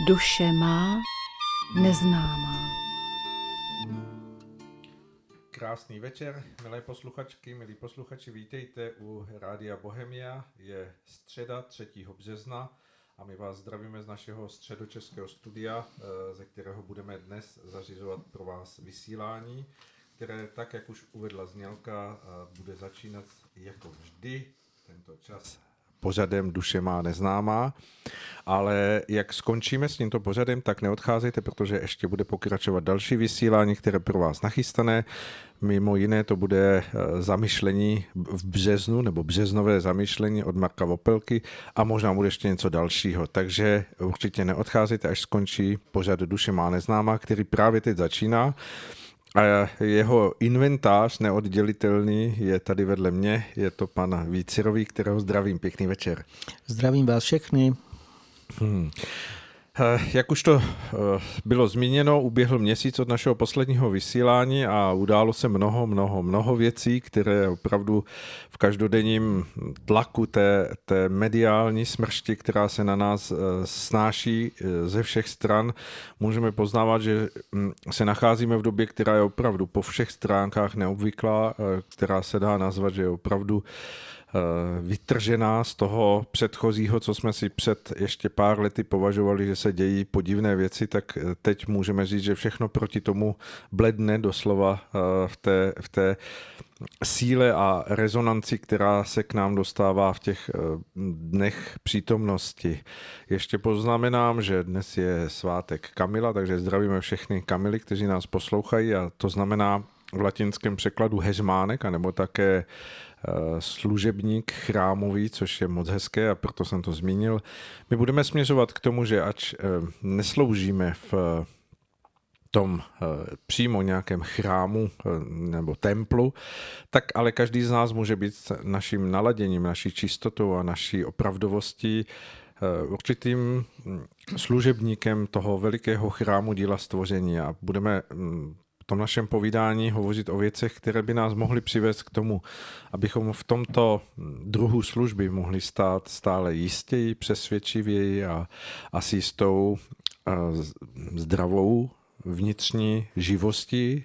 Duše má neznámá. Krásný večer, milé posluchačky, milí posluchači, vítejte u Rádia Bohemia. Je středa 3. března a my vás zdravíme z našeho středočeského studia, eh, ze kterého budeme dnes zařizovat pro vás vysílání, které, tak jak už uvedla znělka, eh, bude začínat jako vždy tento čas pořadem Duše má neznámá, ale jak skončíme s tímto pořadem, tak neodcházejte, protože ještě bude pokračovat další vysílání, které pro vás nachystané. Mimo jiné to bude eh, zamyšlení v březnu, nebo březnové zamyšlení od Marka Vopelky a možná bude ještě něco dalšího. Takže určitě neodcházejte, až skončí pořad Duše má neznámá, který právě teď začíná. A jeho inventář neoddělitelný je tady vedle mě, je to pan Vícirový, kterého zdravím. Pěkný večer. Zdravím vás všechny. Hmm. Eh, jak už to eh, bylo zmíněno, uběhl měsíc od našeho posledního vysílání a událo se mnoho, mnoho, mnoho věcí, které opravdu v každodenním tlaku té, té mediální smršti, která se na nás eh, snáší ze všech stran, můžeme poznávat, že hm, se nacházíme v době, která je opravdu po všech stránkách neobvyklá, která se dá nazvat, že je opravdu vytržená z toho předchozího, co jsme si před ještě pár lety považovali, že se dějí podivné věci, tak eh, teď můžeme říct, že všechno proti tomu bledne doslova eh, v té, v té síle a rezonanci, která se k nám dostává v těch dnech přítomnosti. Ještě poznamenám, že dnes je svátek Kamila, takže zdravíme všechny Kamily, kteří nás poslouchají a to znamená v latinském překladu hezmánek, anebo také Eh, služebník chrámový, což je moc hezké a proto jsem to zmínil. My budeme směřovat k tomu, že ač eh, nesloužíme v tom eh, přímo nějakém chrámu nebo templu, tak ale každý z nás může být naším naladěním, naší čistotou a naší opravdovostí určitým hm, služebníkem toho velikého chrámu díla stvoření a budeme tom našem povídání hovořit o věcech, které by nás mohly přivést k tomu, abychom v tomto druhu služby mohli stát stále jistěji, přesvědčivěji a, a s jistou a zdravou vnitřní živostí,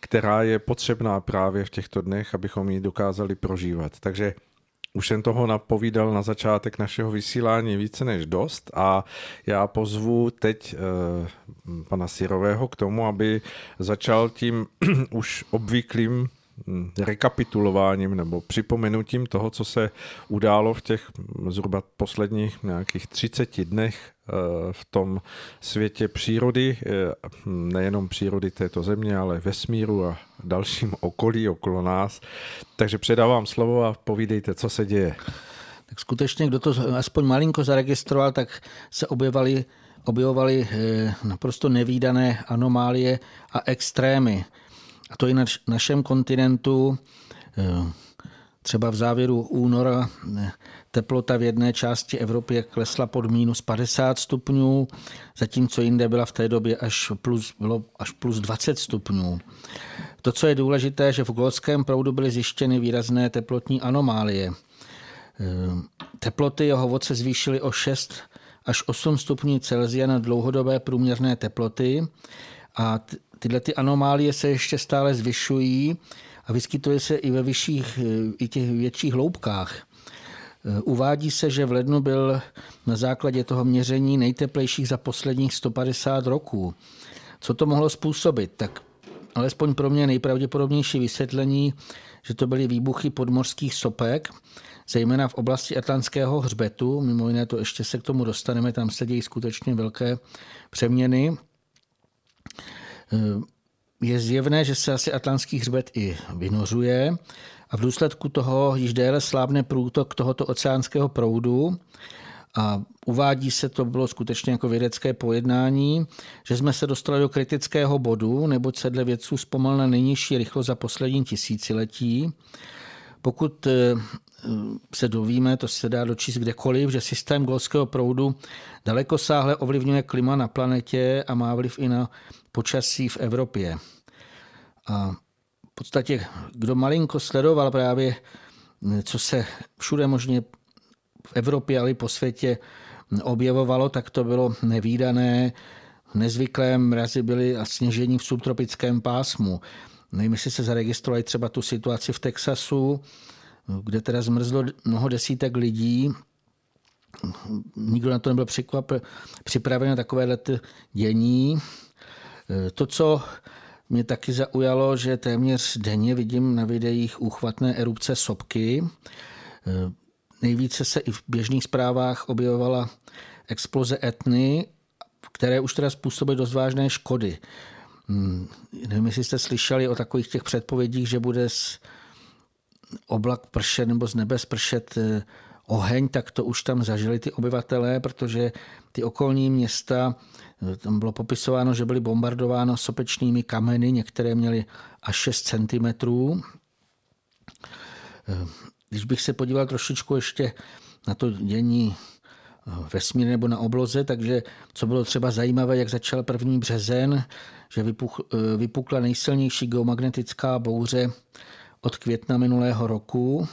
která je potřebná právě v těchto dnech, abychom ji dokázali prožívat. Takže už jsem toho napovídal na začátek našeho vysílání více než dost a já pozvu teď eh, pana Sirového k tomu, aby začal tím už obvyklým hm, rekapitulováním nebo připomenutím toho, co se událo v těch zhruba posledních nějakých 30 dnech v tom světě přírody, eh, nejenom přírody této země, ale vesmíru a dalším okolí okolo nás. Takže předávám slovo a povídejte, co se děje. Tak skutečně, kdo to aspoň malinko zaregistroval, tak se objevaly objevovaly eh, naprosto nevýdané anomálie a extrémy. A to i na našem kontinentu. Eh, třeba v závěru února eh, teplota v jedné části Evropy klesla pod minus 50 stupňů, zatímco jinde byla v té době až plus, bylo až plus 20 stupňů. To, co je důležité, že v Glotském proudu byly zjištěny výrazné teplotní anomálie. Teploty jeho vodce zvýšily o 6 až 8 stupňů Celsia na dlouhodobé průměrné teploty a tyhle ty anomálie se ještě stále zvyšují a vyskytuje se i ve vyšších, i těch větších hloubkách. Uvádí se, že v lednu byl na základě toho měření nejteplejších za posledních 150 roků. Co to mohlo způsobit? Tak alespoň pro mě nejpravděpodobnější vysvětlení, že to byly výbuchy podmořských sopek, zejména v oblasti Atlantského hřbetu. Mimo jiné to ještě se k tomu dostaneme, tam se dějí skutečně velké přeměny. Je zjevné, že se asi Atlantský hřbet i vynořuje a v důsledku toho již déle slábne průtok tohoto oceánského proudu a uvádí se, to bylo skutečně jako vědecké pojednání, že jsme se dostali do kritického bodu, neboť se dle vědců zpomal na nejnižší rychlost za poslední tisíciletí. Pokud eh, se dovíme, to se dá dočíst kdekoliv, že systém golského proudu daleko sáhle ovlivňuje klima na planetě a má vliv i na počasí v Evropě. A podstatě, kdo malinko sledoval právě, co se všude možně v Evropě, ale i po světě objevovalo, tak to bylo nevýdané. Nezvyklé mrazy byly a sněžení v subtropickém pásmu. Nevím, jestli se zaregistrovali třeba tu situaci v Texasu, kde teda zmrzlo mnoho desítek lidí. Nikdo na to nebyl připraven na takové dění. To, co mě taky zaujalo, že téměř denně vidím na videích úchvatné erupce sopky. Nejvíce se i v běžných zprávách objevovala exploze etny, které už teda způsobily dost vážné škody. Hmm, nevím, jestli jste slyšeli o takových těch předpovědích, že bude z oblak pršet nebo z nebe spršet eh, oheň, tak to už tam zažili ty obyvatelé, protože ty okolní města, tam bylo popisováno, že byly bombardováno sopečnými kameny, některé měly až 6 cm. Když bych se podíval trošičku ještě na to dění vesmír nebo na obloze, takže co bylo třeba zajímavé, jak začal první březen, že vypuch, vypukla nejsilnější geomagnetická bouře od května minulého roku.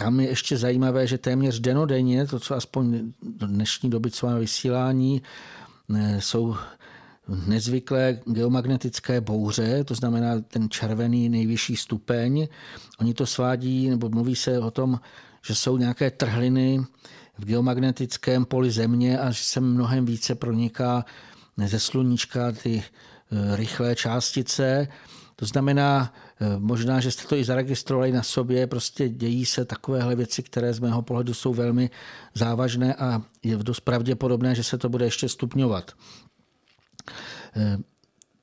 Tam je ještě zajímavé, že téměř denodenně, to, co aspoň do dnešní doby, co máme vysílání, jsou nezvyklé geomagnetické bouře, to znamená ten červený nejvyšší stupeň. Oni to svádí, nebo mluví se o tom, že jsou nějaké trhliny v geomagnetickém poli Země a že se mnohem více proniká ze sluníčka ty eh, rychlé částice. To znamená, možná, že jste to i zaregistrovali na sobě, prostě dějí se takovéhle věci, které z mého pohledu jsou velmi závažné a je dost pravděpodobné, že se to bude ještě stupňovat. Eh,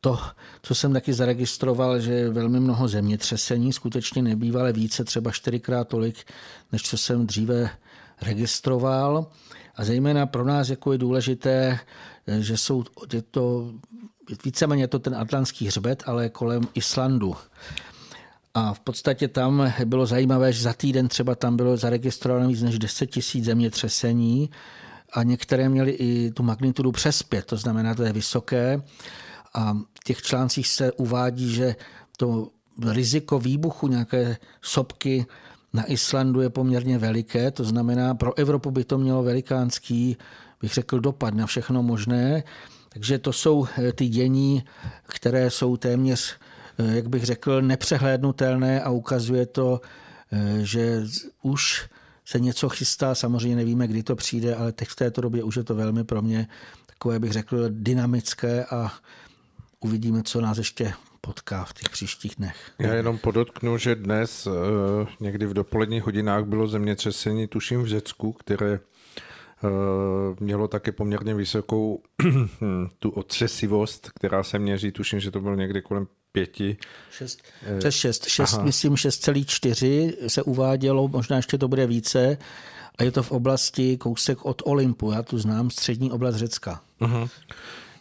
to, co jsem taky zaregistroval, že je velmi mnoho zemětřesení, skutečně nebývale více, třeba čtyřikrát tolik, než co jsem dříve registroval. A zejména pro nás jako je důležité, že jsou je to víceméně to ten atlantský hřbet, ale kolem Islandu. A v podstatě tam bylo zajímavé, že za týden třeba tam bylo zaregistrováno víc než 10 tisíc zemětřesení a některé měly i tu magnitudu přes pět, to znamená, to je vysoké. A v těch článcích se uvádí, že to riziko výbuchu nějaké sopky na Islandu je poměrně veliké, to znamená, pro Evropu by to mělo velikánský, bych řekl, dopad na všechno možné. Takže to jsou eh, ty dění, které jsou téměř, jak bych řekl, nepřehlédnutelné a ukazuje to, eh, že už se něco chystá, samozřejmě nevíme, kdy to přijde, ale teď v této době už je to velmi pro mě takové, bych řekl, dynamické a uvidíme, co nás ještě potká v těch příštích dnech. Já jenom podotknu, že dnes někdy v dopoledních hodinách bylo zemětřesení, tuším v Řecku, které mělo taky poměrně vysokou tu otřesivost, která se měří, tuším, že to bylo někdy kolem pěti. Šest, přes šest, šest myslím 6,4 se uvádělo, možná ještě to bude více. A je to v oblasti kousek od Olympu, já tu znám, střední oblast Řecka. Uh-huh.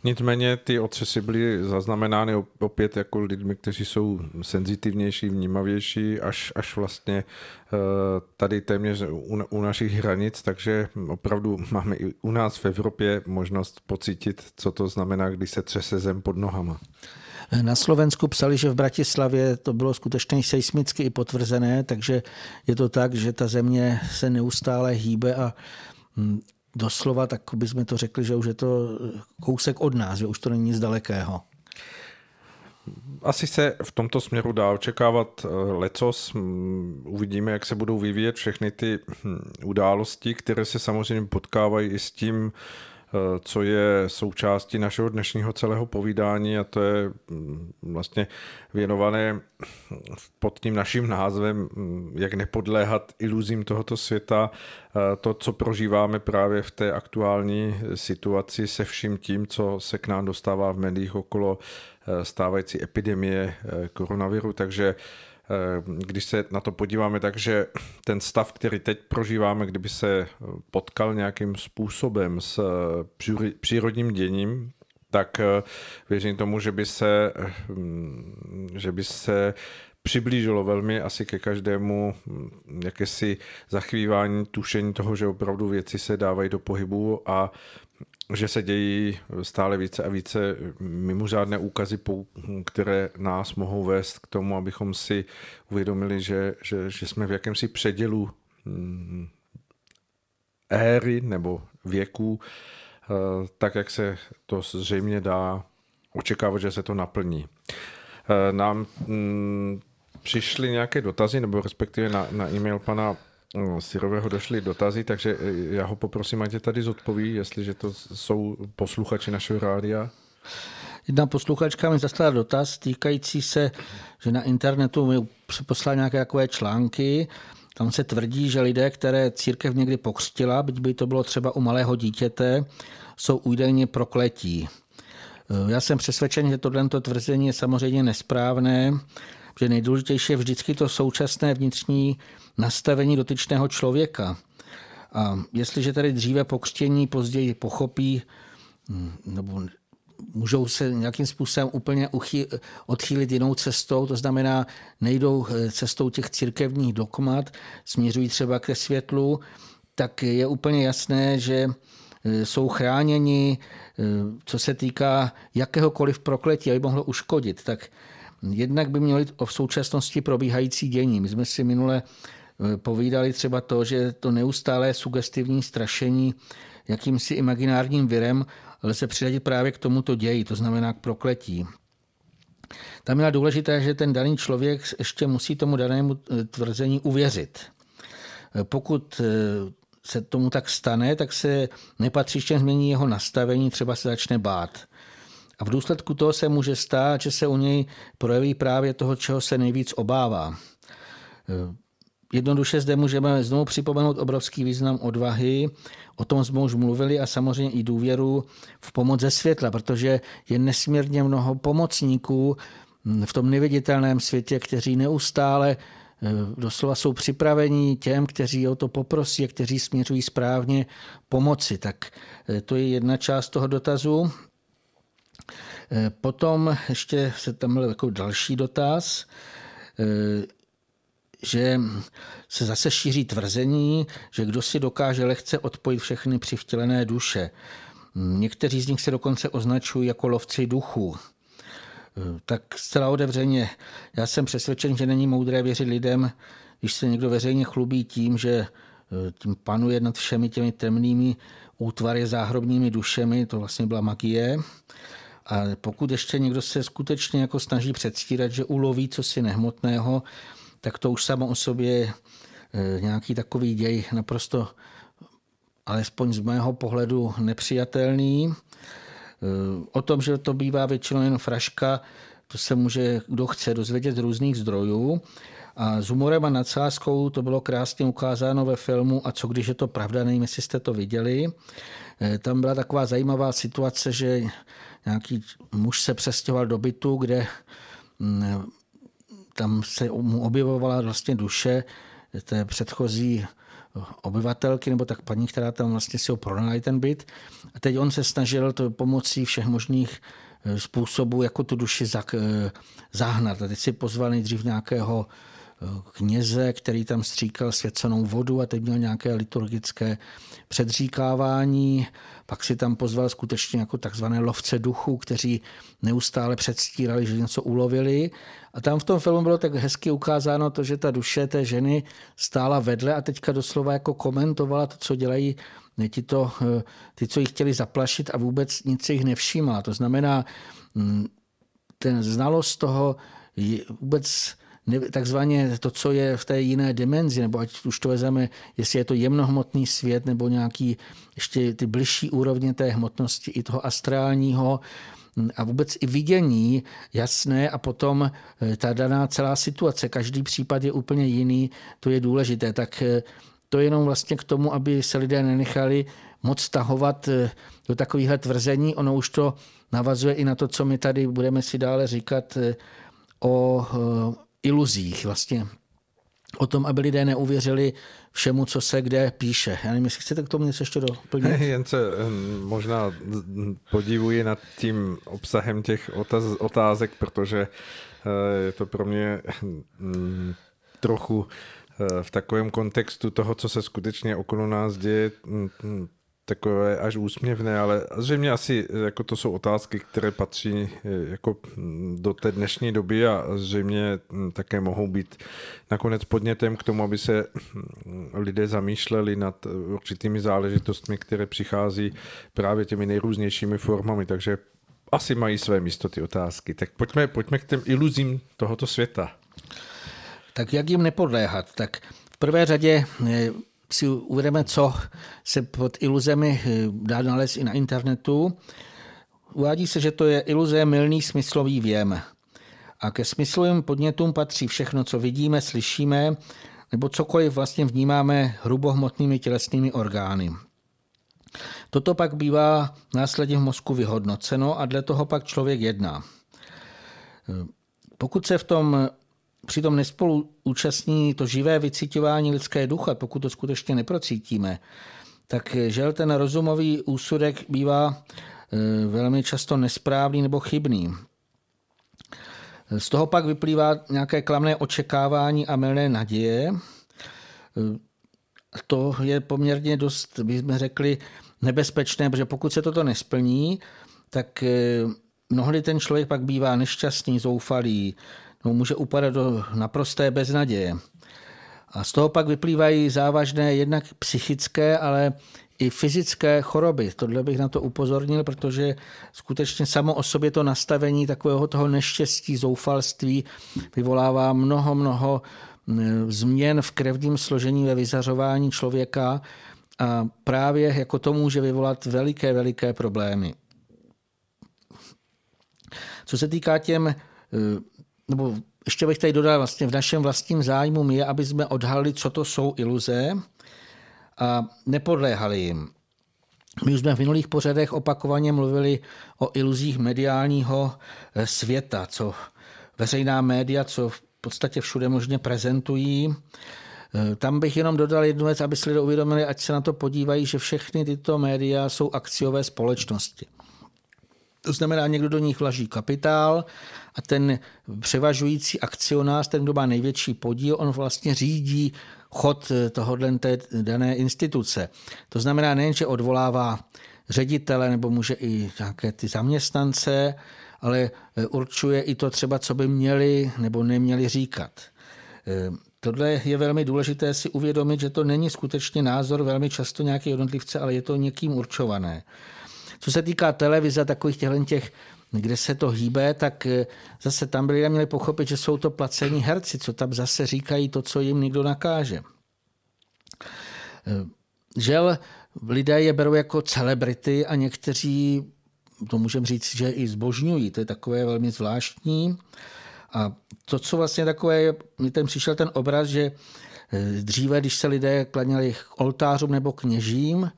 Nicméně ty otřesy byly zaznamenány opět jako lidmi, kteří jsou senzitivnější, vnímavější, až, až vlastně eh, tady téměř u, u našich hranic, takže opravdu máme i u nás v Evropě možnost pocítit, co to znamená, když se třese zem pod nohama. Na Slovensku psali, že v Bratislavě to bylo skutečně seismicky i potvrzené, takže je to tak, že ta země se neustále hýbe a hm, doslova, tak bychom to řekli, že už je to kousek od nás, že už to není nic dalekého. Asi se v tomto směru dá očekávat eh, lecos. Uvidíme, jak se budou vyvíjet všechny ty hm, události, které se samozřejmě potkávají i s tím, co je součástí našeho dnešního celého povídání a to je mm, vlastně věnované pod tím naším názvem, mm, jak nepodléhat iluzím tohoto světa, eh, to, co prožíváme právě v té aktuální situaci se vším tím, co se k nám dostává v médiích okolo eh, stávající epidemie koronaviru, takže Eh, když se na to podíváme, takže ten stav, který teď prožíváme, kdyby se potkal nějakým způsobem s eh, přírodním děním, tak eh, věřím tomu, že by se, že by se přiblížilo velmi asi ke každému hm, jakési zachvívání, tušení toho, že opravdu věci se dávají do pohybu a že se dějí stále více a více mimořádné úkazy, které nás mohou vést k tomu, abychom si uvědomili, že, že, že jsme v jakémsi předělu mm, éry nebo věků, tak jak se to zřejmě dá očekávat, že se to naplní. Nám mm, přišly nějaké dotazy, nebo respektive na, na e-mail pana Syrového došly dotazy, takže já ho poprosím, ať je tady zodpoví, jestliže to jsou posluchači našeho rádia. Jedna posluchačka mi zaslala dotaz týkající se, že na internetu mi poslala nějaké takové články, tam se tvrdí, že lidé, které církev někdy pokřtila, byť by to bylo třeba u malého dítěte, jsou údajně prokletí. Já jsem přesvědčen, že tohle tvrzení je samozřejmě nesprávné, že nejdůležitější je vždycky to současné vnitřní nastavení dotyčného člověka. A jestliže tady dříve pokřtění později pochopí, hm, nebo můžou se nějakým způsobem úplně odchýlit jinou cestou, to znamená, nejdou eh, cestou těch církevních dogmat, směřují třeba ke světlu, tak je úplně jasné, že eh, jsou chráněni, eh, co se týká jakéhokoliv prokletí, aby mohlo uškodit. Tak jednak by měli o v současnosti probíhající dění. My jsme si minule povídali třeba to, že to neustálé sugestivní strašení jakýmsi imaginárním virem lze přidat právě k tomuto ději, to znamená k prokletí. Tam je důležité, že ten daný člověk ještě musí tomu danému eh, tvrzení uvěřit. Eh, pokud se tomu tak stane, tak se nepatřičně změní jeho nastavení, třeba se začne bát. A v důsledku toho se může stát, že se u něj projeví právě toho, čeho se nejvíc obává. Jednoduše zde můžeme znovu připomenout obrovský význam odvahy, o tom jsme už mluvili a samozřejmě i důvěru v pomoc ze světla, protože je nesmírně mnoho pomocníků v tom neviditelném světě, kteří neustále eh, doslova jsou připraveni těm, kteří o to poprosí a kteří směřují správně pomoci. Tak eh, to je jedna část toho dotazu. Eh, potom ještě se tam byl jako další dotaz že se zase šíří tvrzení, že kdo si dokáže lehce odpojit všechny přivtělené duše. Někteří z nich se dokonce označují jako lovci duchů. Tak zcela otevřeně, já jsem přesvědčen, že není moudré věřit lidem, když se někdo veřejně chlubí tím, že eh, tím panuje nad všemi těmi temnými útvary záhrobními dušemi, to vlastně byla magie. A pokud ještě někdo se skutečně jako snaží předstírat, že uloví co si nehmotného, tak to už samo o sobě eh, nějaký takový děj naprosto, alespoň z mého pohledu, nepřijatelný. Eh, o tom, že to bývá většinou jen fraška, to se může, kdo chce, dozvědět z různých zdrojů. A s humorem a nadsázkou to bylo krásně ukázáno ve filmu A co když je to pravda, nevím, jestli jste to viděli. Eh, tam byla taková zajímavá situace, že nějaký muž se přestěhoval do bytu, kde mm, tam se mu objevovala vlastně duše té předchozí obyvatelky, nebo tak paní, která tam vlastně si ho pronajala ten byt. A teď on se snažil to pomocí všech možných eh, způsobů jako tu duši eh, zahnat. A teď si pozval nejdřív nějakého kněze, který tam stříkal svěcenou vodu a teď měl nějaké liturgické předříkávání. Pak si tam pozval skutečně jako takzvané lovce duchů, kteří neustále předstírali, že něco ulovili. A tam v tom filmu bylo tak hezky ukázáno to, že ta duše té ženy stála vedle a teďka doslova jako komentovala to, co dělají ti, to, ty, co jich chtěli zaplašit a vůbec nic jich nevšímala. To znamená, mm, ten znalost toho vůbec takzvaně to, co je v té jiné dimenzi, nebo ať už to vezeme, jestli je to jemnohmotný svět, nebo nějaký ještě ty bližší úrovně té hmotnosti i toho astrálního, a vůbec i vidění jasné a potom eh, ta daná celá situace, každý případ je úplně jiný, to je důležité. Tak eh, to je jenom vlastně k tomu, aby se lidé nenechali moc stahovat eh, do takovýchhle tvrzení. Ono už to navazuje i na to, co my tady budeme si dále říkat o iluzích vlastně o tom, aby lidé neuvěřili všemu, co se kde píše. Já nevím, jestli chcete k tomu něco ještě doplnit. Jen se hm, možná podivuji nad tím obsahem těch otázek, protože eh, je to pro mě hm, trochu eh, v takovém kontextu toho, co se skutečně okolo nás děje, hm, takové až úsměvné, ale zřejmě asi jako to jsou otázky, které patří jako do té dnešní doby a zřejmě také mohou být nakonec podnětem k tomu, aby se lidé zamýšleli nad určitými záležitostmi, které přichází právě těmi nejrůznějšími formami, takže asi mají své místo ty otázky. Tak pojďme, pojďme k těm iluzím tohoto světa. Tak jak jim nepodléhat? Tak v prvé řadě eh, si uvedeme, co se pod iluzemi eh, dá nalézt i na internetu. Uvádí se, že to je iluze milný smyslový věm. A ke smyslovým podnětům patří všechno, co vidíme, slyšíme, nebo cokoliv vlastně vnímáme hrubohmotnými tělesnými orgány. Toto pak bývá následně v mozku vyhodnoceno a dle toho pak člověk jedná. Pokud se v tom přitom nespolu účastní to živé vycítování lidské ducha, pokud to skutečně neprocítíme, tak žel ten rozumový úsudek bývá e, velmi často nesprávný nebo chybný. Z toho pak vyplývá nějaké klamné očekávání a milné naděje. E, to je poměrně dost, bychom řekli, nebezpečné, protože pokud se toto nesplní, tak e, mnohdy ten člověk pak bývá nešťastný, zoufalý, no, může upadat do naprosté beznaděje. A z toho pak vyplývají závažné jednak psychické, ale i fyzické choroby. Tohle bych na to upozornil, protože skutečně samo o sobě to nastavení takového toho neštěstí, zoufalství vyvolává mnoho, mnoho změn v krevním složení ve vyzařování člověka a právě jako to může vyvolat veliké, veliké problémy. Co se týká těm nebo ještě bych tady dodal, vlastně v našem vlastním zájmu je, aby jsme odhalili, co to jsou iluze a nepodléhali jim. My už jsme v minulých pořadech opakovaně mluvili o iluzích mediálního eh, světa, co veřejná média, co v podstatě všude možně prezentují. Eh, tam bych jenom dodal jednu věc, aby si lidé uvědomili, ať se na to podívají, že všechny tyto média jsou akciové společnosti. To znamená, někdo do nich vloží kapitál a ten převažující akcionář, ten, kdo má největší podíl, on vlastně řídí chod tohohle té dané instituce. To znamená nejen, že odvolává ředitele nebo může i nějaké ty zaměstnance, ale určuje i to třeba, co by měli nebo neměli říkat. Tohle je velmi důležité si uvědomit, že to není skutečně názor velmi často nějaké jednotlivce, ale je to někým určované. Co se týká televize, takových těch kde se to hýbe, tak eh, zase tam by lidé měli pochopit, že jsou to placení herci, co tam zase říkají to, co jim někdo nakáže. Eh, žel, lidé je berou jako celebrity a někteří, to můžeme říct, že i zbožňují, to je takové velmi zvláštní. A to, co vlastně takové, mi ten přišel ten obraz, že eh, dříve, když se lidé klaněli k oltářům nebo kněžím,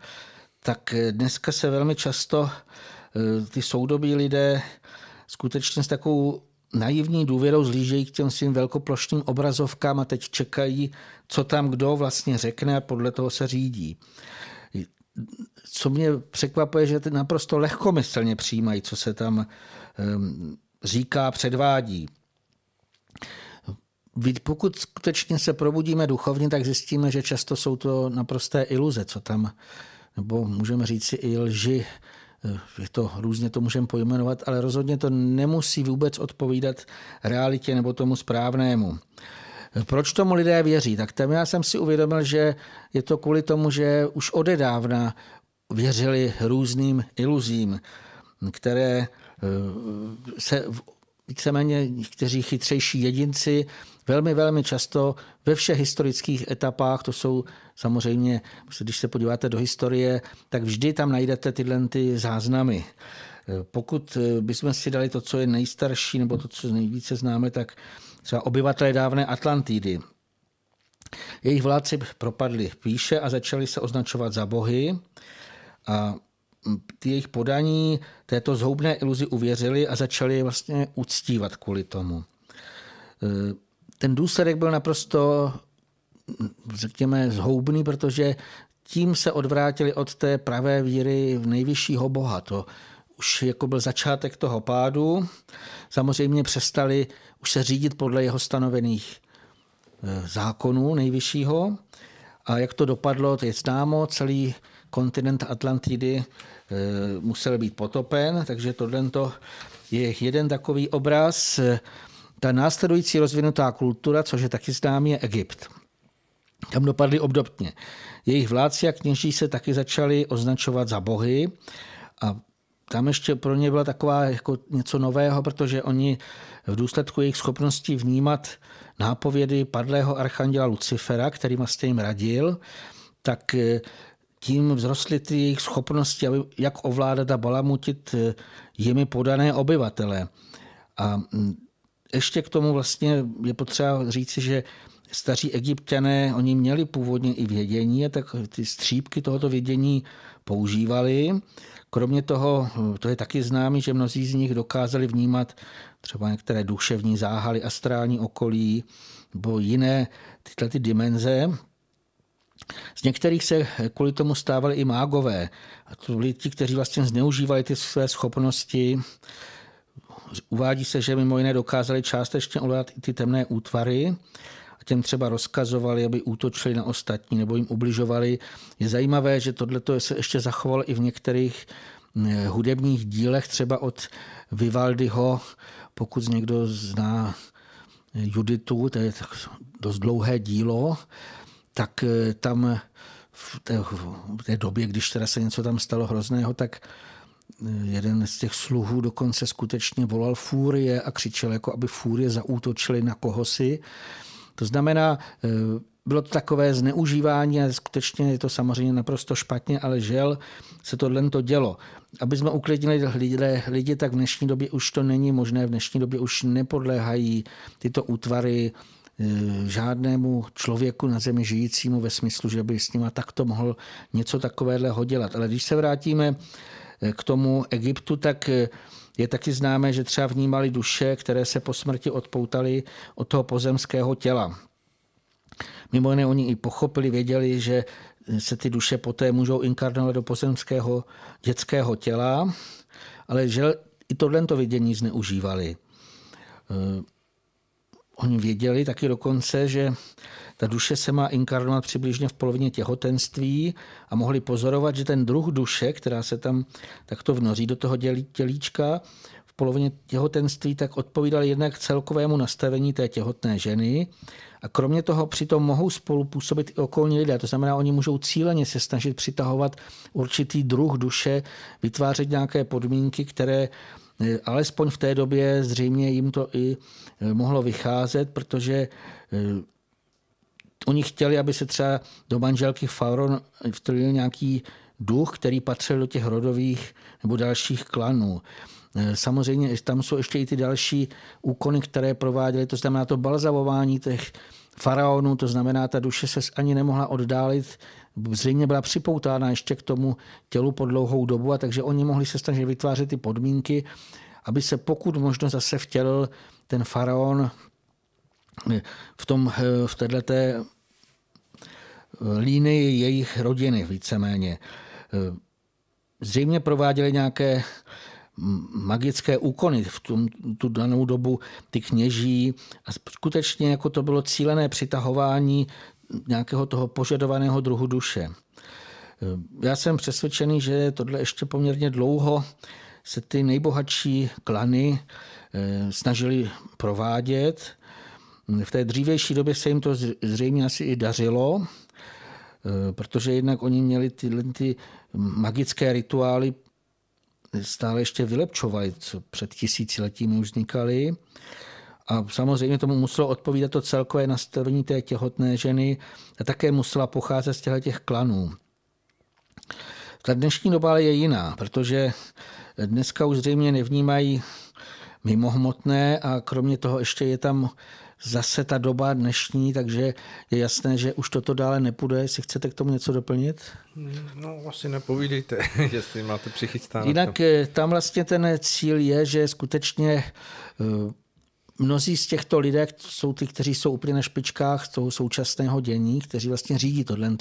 tak dneska se velmi často ty soudobí lidé skutečně s takovou naivní důvěrou zlížejí k těm svým velkoplošným obrazovkám a teď čekají, co tam kdo vlastně řekne a podle toho se řídí. Co mě překvapuje, že ty naprosto lehkomyslně přijímají, co se tam ehm, říká, předvádí. Pokud skutečně se probudíme duchovně, tak zjistíme, že často jsou to naprosté iluze, co tam, nebo můžeme říct si i lži, Eh, je to různě to můžeme pojmenovat, ale rozhodně to nemusí vůbec odpovídat realitě nebo tomu správnému. Eh, proč tomu lidé věří? Tak tam já jsem si uvědomil, že je to kvůli tomu, že už odedávna věřili různým iluzím, které eh, se víceméně někteří chytřejší jedinci velmi, velmi často ve všech historických etapách, to jsou samozřejmě, když se podíváte do historie, tak vždy tam najdete tyhle ty záznamy. Pokud bychom si dali to, co je nejstarší, nebo to, co nejvíce známe, tak třeba obyvatelé dávné Atlantidy. Jejich vládci propadli píše a začali se označovat za bohy a ty jejich podání této zhoubné iluzi uvěřili a začali je vlastně uctívat kvůli tomu. Ten důsledek byl naprosto řekněme, zhoubný, protože tím se odvrátili od té pravé víry v nejvyššího Boha. To už jako byl začátek toho pádu. Samozřejmě přestali už se řídit podle jeho stanovených e, zákonů nejvyššího A jak to dopadlo, to je známo, celý kontinent Atlantidy musel být potopen, takže tohle je jeden takový obraz. Ta následující rozvinutá kultura, což je taky známý, je Egypt. Tam dopadly obdobně. Jejich vládci a kněží se taky začali označovat za bohy a tam ještě pro ně byla taková jako něco nového, protože oni v důsledku jejich schopnosti vnímat nápovědy padlého archanděla Lucifera, který vlastně jim radil, tak eh, tím vzrostly ty jejich schopnosti, jak ovládat a balamutit eh, jimi podané obyvatele. A mm, ještě k tomu vlastně je potřeba říci, že staří egyptiané, oni měli původně i vědění, tak ty střípky tohoto vědění používali. Kromě toho, to je taky známý, že mnozí z nich dokázali vnímat třeba některé duševní záhaly, astrální okolí nebo jiné tyhle ty dimenze. Z některých se kvůli tomu stávali i mágové. A to byli ti, kteří vlastně zneužívali ty své schopnosti. Uvádí se, že mimo jiné dokázali částečně ovládat i ty temné útvary těm třeba rozkazovali, aby útočili na ostatní nebo jim ubližovali. Je zajímavé, že tohle se ještě zachovalo i v některých eh, hudebních dílech, třeba od Vivaldiho, pokud někdo zná Juditu, to je dost dlouhé dílo, tak eh, tam v té, v té době, když teda se něco tam stalo hrozného, tak jeden z těch sluhů dokonce skutečně volal fúrie a křičel, jako aby fúrie zaútočili na kohosi. To znamená, eh, bylo to takové zneužívání a skutečně je to samozřejmě naprosto špatně, ale žel se tohle to dělo. Aby jsme uklidnili lidi, lidi, tak v dnešní době už to není možné. V dnešní době už nepodléhají tyto útvary eh, žádnému člověku na zemi žijícímu ve smyslu, že by s nima takto mohl něco takového dělat. Ale když se vrátíme k tomu Egyptu, tak je taky známé, že třeba vnímali duše, které se po smrti odpoutaly od toho pozemského těla. Mimo jiné oni i pochopili, věděli, že se ty duše poté můžou inkarnovat do pozemského dětského těla, ale že i tohle vidění zneužívali. Eh, oni věděli taky dokonce, že ta duše se má inkarnovat přibližně v polovině těhotenství a mohli pozorovat, že ten druh duše, která se tam takto vnoří do toho tělíčka, v polovině těhotenství, tak odpovídal jednak celkovému nastavení té těhotné ženy. A kromě toho přitom mohou spolu působit i okolní lidé. To znamená, oni můžou cíleně se snažit přitahovat určitý druh duše, vytvářet nějaké podmínky, které eh, alespoň v té době zřejmě jim to i eh, mohlo vycházet, protože eh, oni chtěli, aby se třeba do manželky Fauron vtrlil nějaký duch, který patřil do těch rodových nebo dalších klanů. E, samozřejmě tam jsou ještě i ty další úkony, které prováděly, to znamená to balzavování těch faraonů, to znamená, ta duše se ani nemohla oddálit, zřejmě byla připoutána ještě k tomu tělu po dlouhou dobu, a takže oni mohli se snažit vytvářet ty podmínky, aby se pokud možno zase vtělil ten faraon v, tom, v této línii jejich rodiny víceméně. Zřejmě prováděli nějaké magické úkony v tom, tu danou dobu ty kněží a skutečně jako to bylo cílené přitahování nějakého toho požadovaného druhu duše. Já jsem přesvědčený, že tohle ještě poměrně dlouho se ty nejbohatší klany eh, snažili provádět. V té dřívější době se jim to zřejmě asi i dařilo, protože jednak oni měli tyhle ty magické rituály stále ještě vylepčovali, co před tisíciletími už vznikaly. A samozřejmě tomu muselo odpovídat to celkové nastavení té těhotné ženy a také musela pocházet z těch klanů. Ta dnešní doba je jiná, protože dneska už zřejmě nevnímají mimohmotné a kromě toho ještě je tam zase ta doba dnešní, takže je jasné, že už toto dále nepůjde. Jestli chcete k tomu něco doplnit? No asi nepovídejte, jestli máte přichystané. Jinak eh, tam vlastně ten cíl je, že skutečně eh, mnozí z těchto lidé jsou ty, kteří jsou úplně na špičkách toho současného dění, kteří vlastně řídí tohle,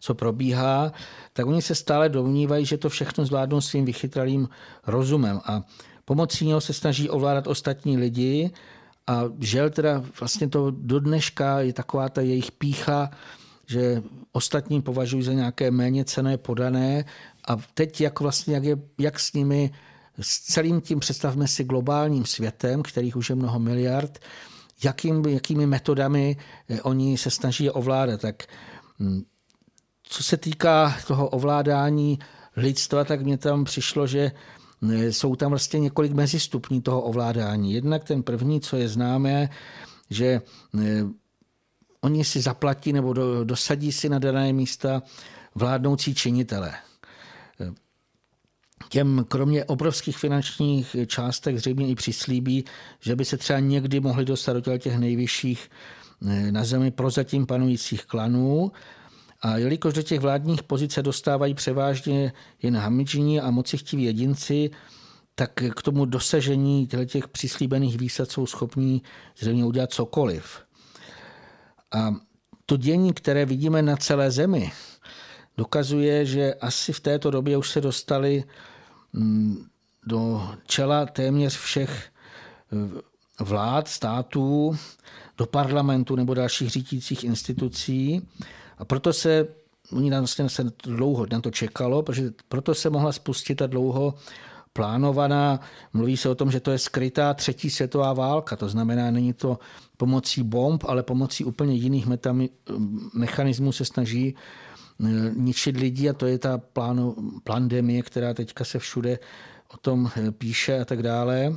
co probíhá, tak oni se stále domnívají, že to všechno zvládnou svým vychytralým rozumem a pomocí něho se snaží ovládat ostatní lidi a žel teda vlastně to do dneška je taková ta jejich pícha, že ostatní považují za nějaké méně cené podané a teď jak vlastně, jak, je, jak s nimi, s celým tím představme si globálním světem, kterých už je mnoho miliard, jakým, jakými metodami eh, oni se snaží ovládat. Tak hm, co se týká toho ovládání lidstva, tak mě tam přišlo, že jsou tam vlastně několik mezistupní toho ovládání. Jednak ten první, co je známé, že eh, oni si zaplatí nebo dosadí si na dané místa vládnoucí činitele. Těm kromě obrovských finančních částek zřejmě i přislíbí, že by se třeba někdy mohli dostat do těch nejvyšších eh, na zemi prozatím panujících klanů. A jelikož do těch vládních pozic se dostávají převážně jen hamidžini a mocichtiví jedinci, tak k tomu dosažení těch přislíbených výsad jsou schopní zřejmě udělat cokoliv. A to dění, které vidíme na celé zemi, dokazuje, že asi v této době už se dostali mm, do čela téměř všech eh, vlád, států, do parlamentu nebo dalších řídících institucí. A proto se, oni vlastně se dlouho na to čekalo, protože proto se mohla spustit a dlouho plánovaná. Mluví se o tom, že to je skrytá třetí světová válka. To znamená, není to pomocí bomb, ale pomocí úplně jiných mechanismů se snaží eh, ničit lidi a to je ta pláno, pandemie, která teďka se všude o tom eh, píše a tak dále.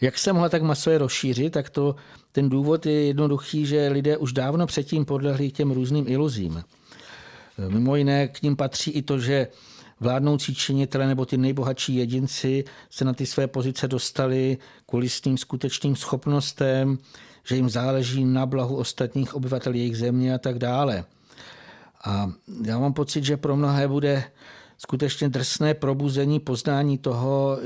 Jak se mohla tak masově rozšířit, tak to, ten důvod je jednoduchý, že lidé už dávno předtím podlehli těm různým iluzím. Mimo jiné k ním patří i to, že vládnoucí činitele nebo ty nejbohatší jedinci se na ty své pozice dostali kvůli svým skutečným schopnostem, že jim záleží na blahu ostatních obyvatel jejich země a tak dále. A já mám pocit, že pro mnohé bude skutečně drsné probuzení poznání toho,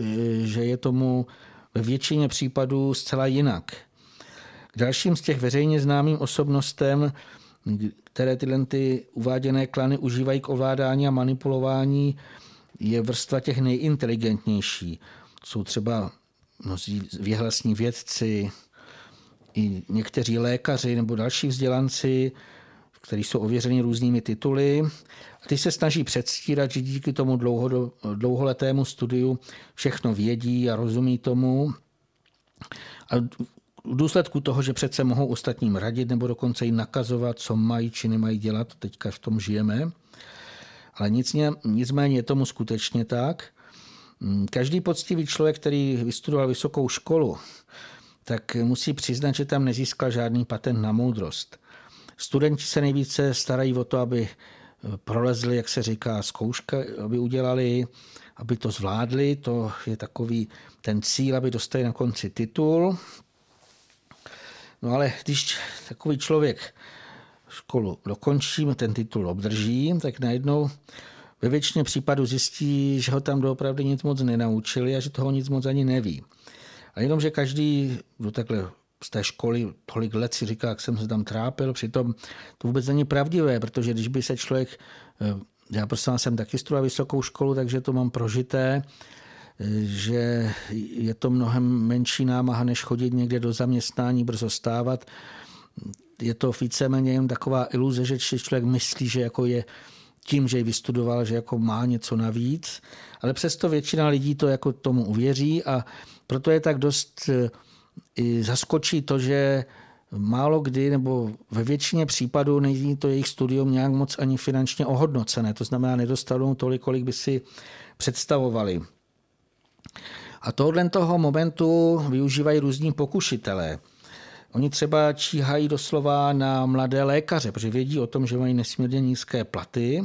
že je tomu ve většině případů zcela jinak. K dalším z těch veřejně známým osobnostem které tyhle ty uváděné klany užívají k ovládání a manipulování, je vrstva těch nejinteligentnější. Jsou třeba mnozí věhlasní vědci, i někteří lékaři nebo další vzdělanci, kteří jsou ověřeni různými tituly. A ty se snaží předstírat, že díky tomu dlouholetému studiu všechno vědí a rozumí tomu. A v důsledku toho, že přece mohou ostatním radit nebo dokonce jim nakazovat, co mají či nemají dělat, teďka v tom žijeme. Ale nicméně, nicméně je tomu skutečně tak. Mm, každý poctivý člověk, který vystudoval vysokou školu, tak musí přiznat, že tam nezískal žádný patent na moudrost. Studenti se nejvíce starají o to, aby prolezli, jak se říká, zkouška, aby udělali, aby to zvládli. To je takový ten cíl, aby dostali na konci titul. No ale když takový člověk školu dokončí, ten titul obdrží, tak najednou ve většině případů zjistí, že ho tam doopravdy nic moc nenaučili a že toho nic moc ani neví. A jenom, že každý, kdo takhle z té školy tolik let si říká, jak jsem se tam trápil, přitom to vůbec není pravdivé, protože když by se člověk, eh, já prostě jsem taky studoval vysokou školu, takže to mám prožité, že je to mnohem menší námaha, než chodit někde do zaměstnání, brzo stávat. Je to víceméně jen taková iluze, že člověk myslí, že jako je tím, že ji vystudoval, že jako má něco navíc, ale přesto většina lidí to jako tomu uvěří a proto je tak dost e, i zaskočí to, že málo kdy nebo ve většině případů není to jejich studium nějak moc ani finančně ohodnocené. To znamená, nedostanou tolik, kolik by si představovali. A tohle toho momentu využívají různí pokušitelé. Oni třeba číhají doslova na mladé lékaře, protože vědí o tom, že mají nesmírně nízké platy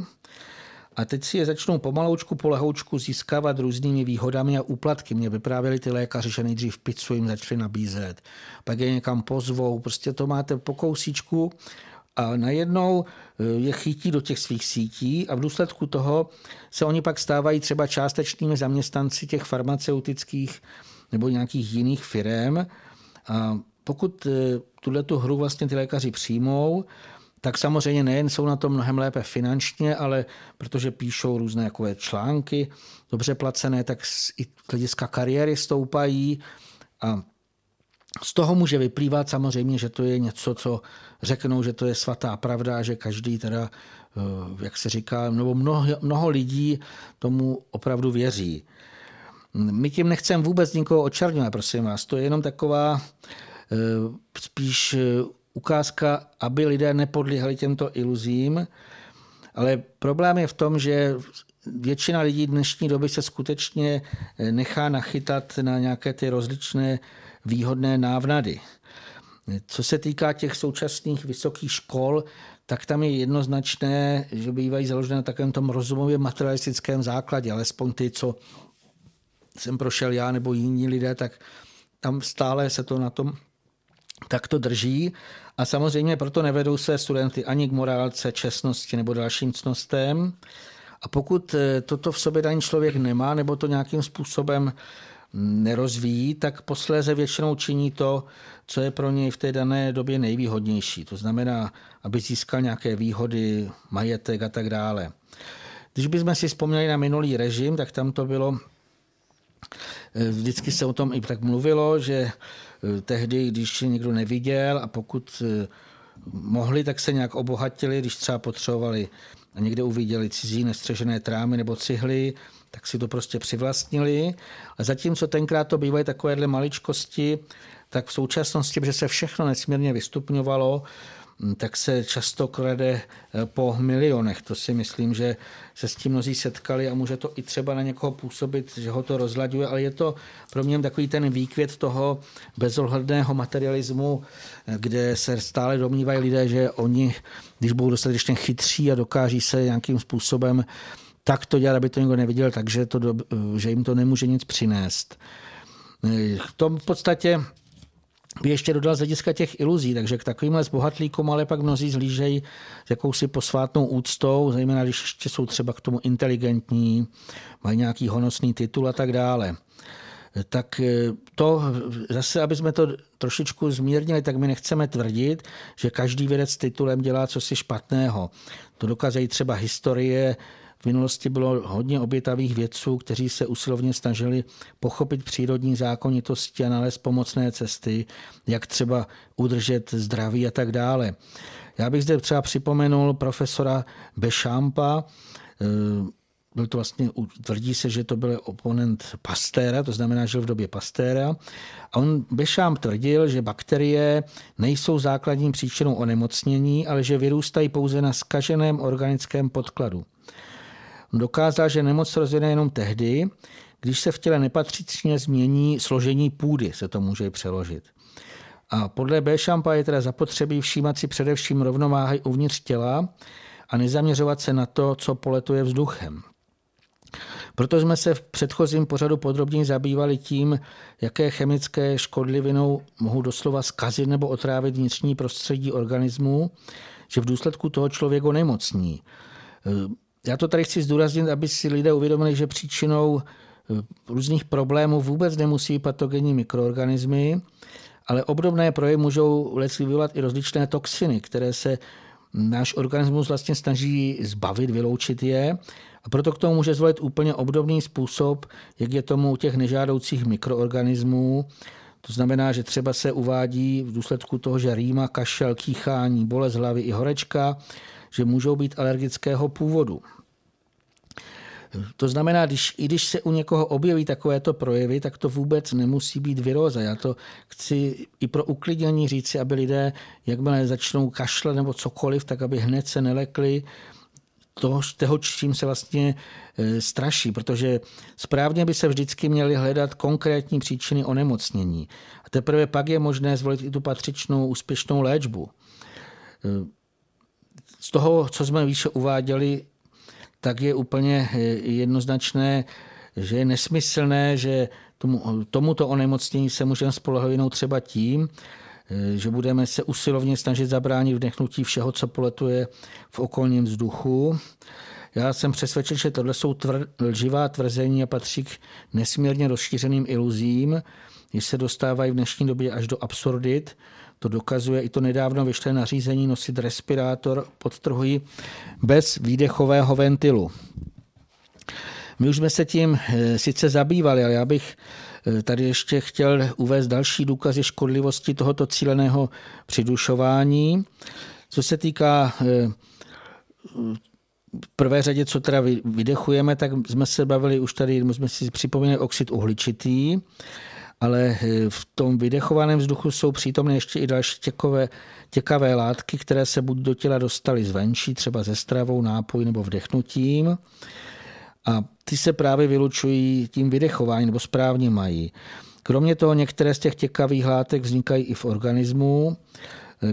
a teď si je začnou pomaloučku, polehoučku získávat různými výhodami a úplatky. Mě vyprávěli ty lékaři, že nejdřív pizzu jim začali nabízet, pak je někam pozvou, prostě to máte po kousíčku a najednou eh, je chytí do těch svých sítí a v důsledku toho se oni pak stávají třeba částečnými zaměstnanci těch farmaceutických nebo nějakých jiných firm. A pokud eh, tuhle tu hru vlastně ty lékaři přijmou, tak samozřejmě nejen jsou na tom mnohem lépe finančně, ale protože píšou různé takové články, dobře placené, tak i hlediska kariéry stoupají a z toho může vyplývat samozřejmě, že to je něco, co řeknou, že to je svatá pravda, že každý teda, eh, jak se říká, nebo mnoho, mnoho lidí tomu opravdu věří. My tím nechceme vůbec nikoho očarňovat, prosím vás. To je jenom taková eh, spíš eh, ukázka, aby lidé nepodlíhali těmto iluzím. Ale problém je v tom, že většina lidí dnešní doby se skutečně nechá nachytat na nějaké ty rozličné výhodné návnady. Co se týká těch současných vysokých škol, tak tam je jednoznačné, že bývají založené na takovém tom rozumově materialistickém základě, alespoň ty, co jsem prošel já nebo jiní lidé, tak tam stále se to na tom takto drží. A samozřejmě proto nevedou se studenty ani k morálce, čestnosti nebo dalším cnostem. A pokud toto v sobě daný člověk nemá, nebo to nějakým způsobem nerozvíjí, tak posléze většinou činí to, co je pro něj v té dané době nejvýhodnější. To znamená, aby získal nějaké výhody, majetek a tak dále. Když bychom si vzpomněli na minulý režim, tak tam to bylo, eh, vždycky se o tom i tak mluvilo, že eh, tehdy, když někdo neviděl a pokud eh, mohli, tak se nějak obohatili, když třeba potřebovali a někde uviděli cizí nestřežené trámy nebo cihly, tak si to prostě přivlastnili. A zatímco tenkrát to bývaly takovéhle maličkosti, tak v současnosti, protože se všechno nesmírně vystupňovalo, tak se často krade eh, po milionech. To si myslím, že se s tím mnozí setkali a může to i třeba na někoho působit, že ho to rozlaďuje, ale je to pro mě takový ten výkvět toho bezohledného materialismu, eh, kde se stále domnívají lidé, že oni, když budou dostatečně chytří a dokáží se nějakým způsobem tak to dělat, aby to někdo neviděl, takže to, že jim to nemůže nic přinést. V tom v podstatě by ještě dodal z hlediska těch iluzí, takže k takovýmhle zbohatlíkům ale pak mnozí zlížejí s jakousi posvátnou úctou, zejména když ještě jsou třeba k tomu inteligentní, mají nějaký honosný titul a tak dále. Tak to zase, aby jsme to trošičku zmírnili, tak my nechceme tvrdit, že každý vědec s titulem dělá cosi špatného. To dokázají třeba historie minulosti bylo hodně obětavých vědců, kteří se usilovně snažili pochopit přírodní zákonitosti a nalézt pomocné cesty, jak třeba udržet zdraví a tak dále. Já bych zde třeba připomenul profesora Bešampa, eh, byl to vlastně, tvrdí se, že to byl oponent Pastéra, to znamená, že v době Pastéra. A on Bešám tvrdil, že bakterie nejsou základním příčinou onemocnění, ale že vyrůstají pouze na skaženém organickém podkladu. Dokázal, že nemoc rozvine jenom tehdy, když se v těle nepatřičně změní složení půdy, se to může přeložit. A podle Béchampa je teda zapotřebí všímat si především rovnováhy uvnitř těla a nezaměřovat se na to, co poletuje vzduchem. Proto jsme se v předchozím pořadu podrobněji zabývali tím, jaké chemické škodlivinou mohou doslova zkazit nebo otrávit vnitřní prostředí organismu, že v důsledku toho člověk onemocní. Já to tady chci zdůraznit, aby si lidé uvědomili, že příčinou eh, různých problémů vůbec nemusí patogenní mikroorganismy, ale obdobné projevy můžou leckdy vyvolat i rozličné toxiny, které se náš organismus vlastně snaží zbavit, vyloučit je. A proto k tomu může zvolit úplně obdobný způsob, jak je tomu u těch nežádoucích mikroorganismů. To znamená, že třeba se uvádí v důsledku toho, že rýma, kašel, kýchání, bolest hlavy i horečka, že můžou být alergického původu. To znamená, když, i když se u někoho objeví takovéto projevy, tak to vůbec nemusí být viróza. Já to chci i pro uklidnění říci, aby lidé, jakmile začnou kašlet nebo cokoliv, tak aby hned se nelekli toho, toho, čím se vlastně e, straší, protože správně by se vždycky měly hledat konkrétní příčiny onemocnění. A teprve pak je možné zvolit i tu patřičnou úspěšnou léčbu. E, z toho, co jsme výše uváděli, tak je úplně eh, jednoznačné, že je nesmyslné, že tomu, tomuto onemocnění se můžeme spolehnout třeba tím, eh, že budeme se usilovně snažit zabránit vdechnutí všeho, co poletuje v okolním vzduchu. Já jsem přesvědčen, že tohle jsou tvr, lživá tvrzení a patří k nesmírně rozšířeným iluzím, jež se dostávají v dnešní době až do absurdit, to dokazuje i to nedávno vyšlé nařízení nosit respirátor pod trhuji bez výdechového ventilu. My už jsme se tím eh, sice zabývali, ale já bych tady ještě chtěl uvést další důkazy škodlivosti tohoto cíleného přidušování. Co se týká v prvé řadě, co teda vydechujeme, tak jsme se bavili už tady, jsme si připomněli oxid uhličitý, ale v tom vydechovaném vzduchu jsou přítomné ještě i další těkové, těkavé látky, které se buď do těla dostaly zvenčí, třeba ze stravou, nápoj nebo vdechnutím. A ty se právě vylučují tím vydechováním, nebo správně mají. Kromě toho některé z těch těkavých látek vznikají i v organismu.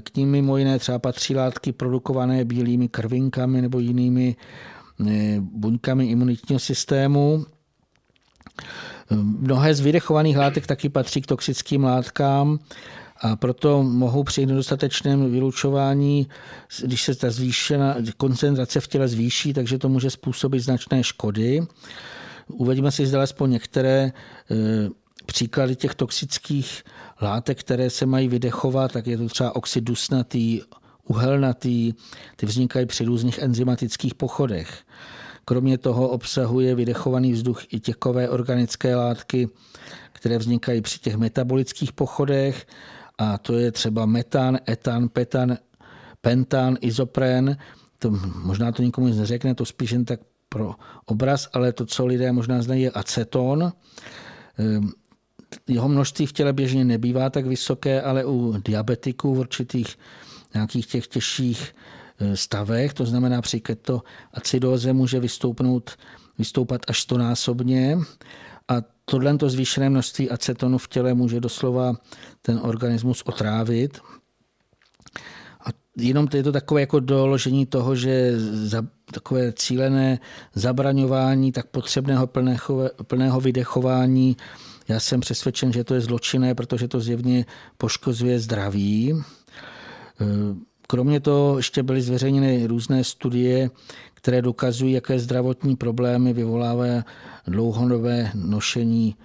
K ním mimo jiné třeba patří látky produkované bílými krvinkami nebo jinými eh, buňkami imunitního systému. Mnohé z vydechovaných látek taky patří k toxickým látkám a proto mohou při nedostatečném vylučování, když se ta zvýšená koncentrace v těle zvýší, takže to může způsobit značné škody. Uvedíme si zde alespoň některé eh, příklady těch toxických látek, které se mají vydechovat, tak je to třeba oxid dusnatý, uhelnatý, ty vznikají při různých enzymatických pochodech. Kromě toho obsahuje vydechovaný vzduch i těkové organické látky, které vznikají při těch metabolických pochodech a to je třeba metan, etan, petan, pentan, izopren. To, možná to nikomu nic neřekne, to spíš jen tak pro obraz, ale to, co lidé možná znají, je aceton. Ehm, jeho množství v těle běžně nebývá tak vysoké, ale u diabetiků v určitých nějakých těch těžších stavech, to znamená při ketoacidóze může vystoupnout, vystoupat až stonásobně a tohle to zvýšené množství acetonu v těle může doslova ten organismus otrávit. A jenom to je to takové jako doložení toho, že za takové cílené zabraňování tak potřebného plného, plného vydechování já jsem přesvědčen, že to je zločinné, protože to zjevně poškozuje zdraví. Kromě toho ještě byly zveřejněny různé studie, které dokazují, jaké zdravotní problémy vyvolává dlouhodobé nošení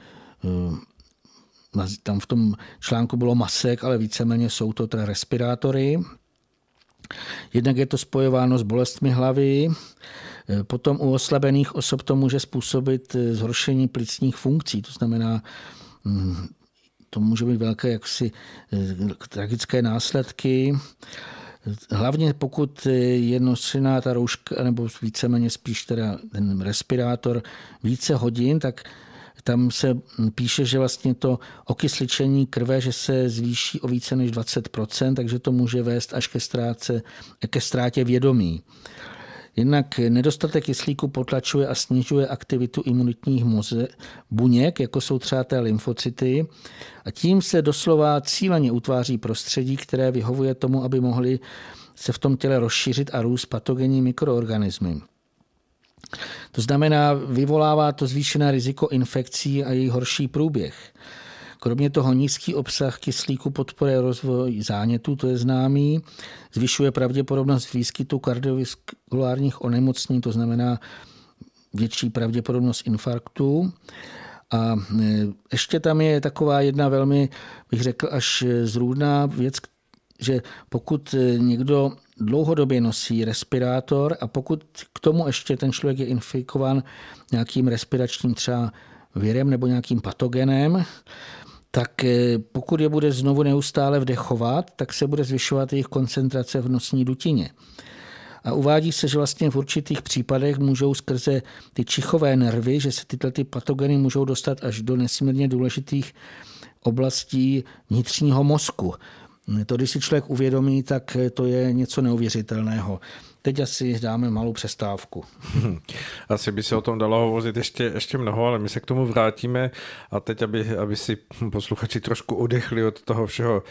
tam v tom článku bylo masek, ale víceméně jsou to teda respirátory. Jednak je to spojováno s bolestmi hlavy, Potom u oslabených osob to může způsobit eh, zhoršení plicních funkcí, to znamená, mm, to může být velké jaksi eh, tragické následky. Hlavně pokud je nosená ta rouška, nebo víceméně spíš teda ten respirátor více hodin, tak tam se píše, že vlastně to okysličení krve, že se zvýší o více než 20%, takže to může vést až ke, ztráce, ke ztrátě vědomí. Jednak nedostatek kyslíku potlačuje a snižuje aktivitu imunitních moze, buněk, jako jsou třeba té lymfocyty, a tím se doslova cíleně utváří prostředí, které vyhovuje tomu, aby mohly se v tom těle rozšířit a růst patogenní mikroorganismy. To znamená, vyvolává to zvýšené riziko infekcí a jejich horší průběh. Kromě toho nízký obsah kyslíku podporuje rozvoj zánětů, to je známý, zvyšuje pravděpodobnost výskytu kardiovaskulárních onemocnění, to znamená větší pravděpodobnost infarktu. A e, ještě tam je taková jedna velmi, bych řekl, až zrůdná věc, že pokud e, někdo dlouhodobě nosí respirátor a pokud k tomu ještě ten člověk je infikován nějakým respiračním třeba virem nebo nějakým patogenem, tak eh, pokud je bude znovu neustále vdechovat, tak se bude zvyšovat jejich koncentrace v nosní dutině. A uvádí se, že vlastně v určitých případech můžou skrze ty čichové nervy, že se tyhle ty patogeny můžou dostat až do nesmírně důležitých oblastí vnitřního mozku. To, když si člověk uvědomí, tak to je něco neuvěřitelného. Teď asi dáme malou přestávku. Asi by se o tom dalo hovořit ještě, ještě mnoho, ale my se k tomu vrátíme a teď, aby, aby si posluchači trošku odechli od toho všeho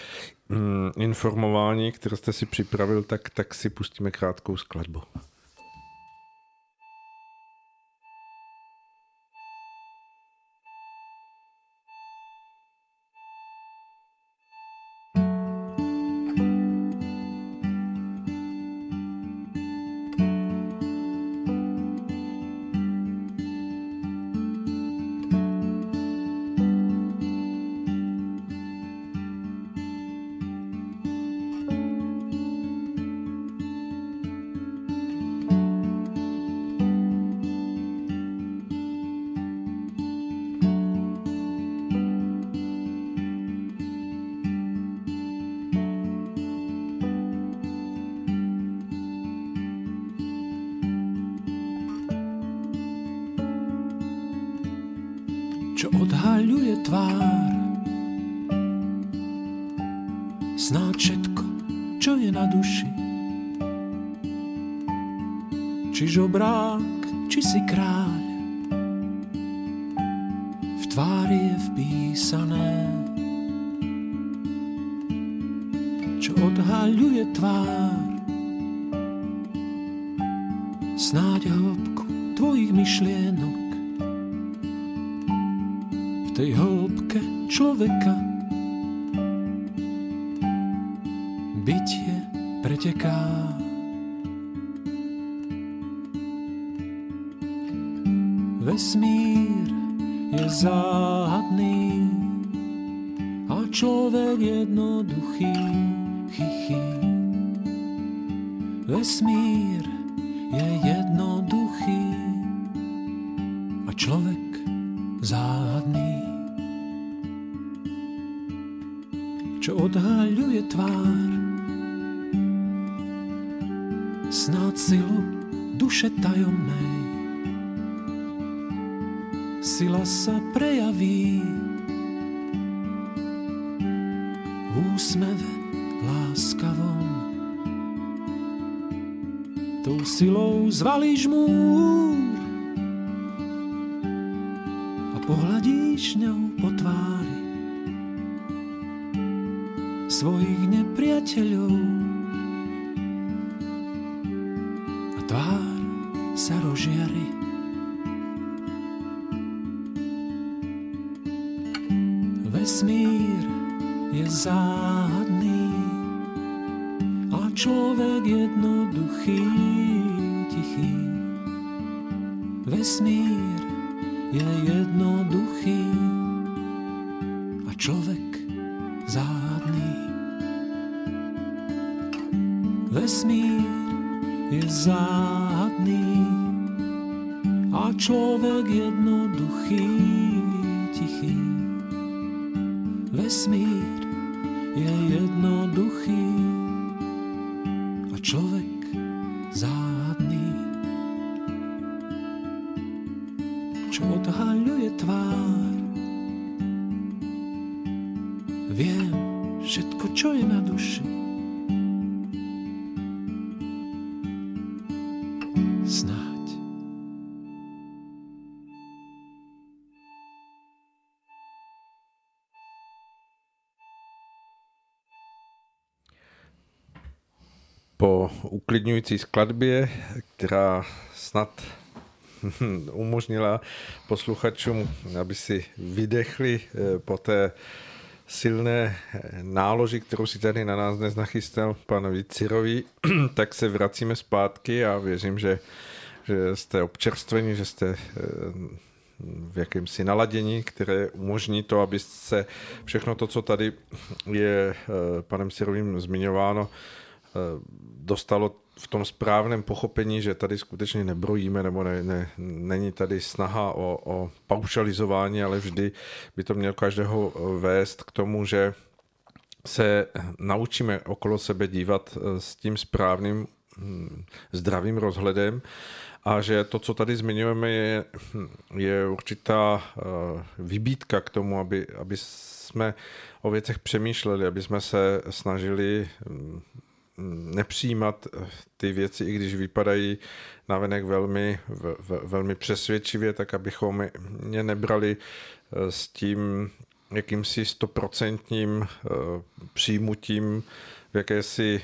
mm, informování, které jste si připravil, tak, tak si pustíme krátkou skladbu. Tej hĺbke človeka bytie preteká. Vesmír je záhadný a človek jednoduchý, chichy. Vesmír je jednoduchý uklidňující skladbě, která snad umožnila posluchačům, aby si vydechli eh, po té silné eh, náloži, kterou si tady na nás dnes nachystal pan Vícirový, tak se vracíme zpátky a věřím, že, že jste občerstveni, že jste eh, v jakémsi naladění, které umožní to, aby se všechno to, co tady je panem Sirovým zmiňováno, dostalo v tom správném pochopení, že tady skutečně nebrojíme, nebo ne, ne, není tady snaha o, o paušalizování, ale vždy by to měl každého vést k tomu, že se naučíme okolo sebe dívat s tím správným hm, zdravým rozhledem. A že to, co tady zmiňujeme, je, je určitá vybítka k tomu, aby, aby jsme o věcech přemýšleli, aby jsme se snažili hm, nepřijímat ty věci, i když vypadají navenek velmi, v, velmi přesvědčivě, tak abychom je nebrali s tím jakýmsi stoprocentním přijímutím v jakési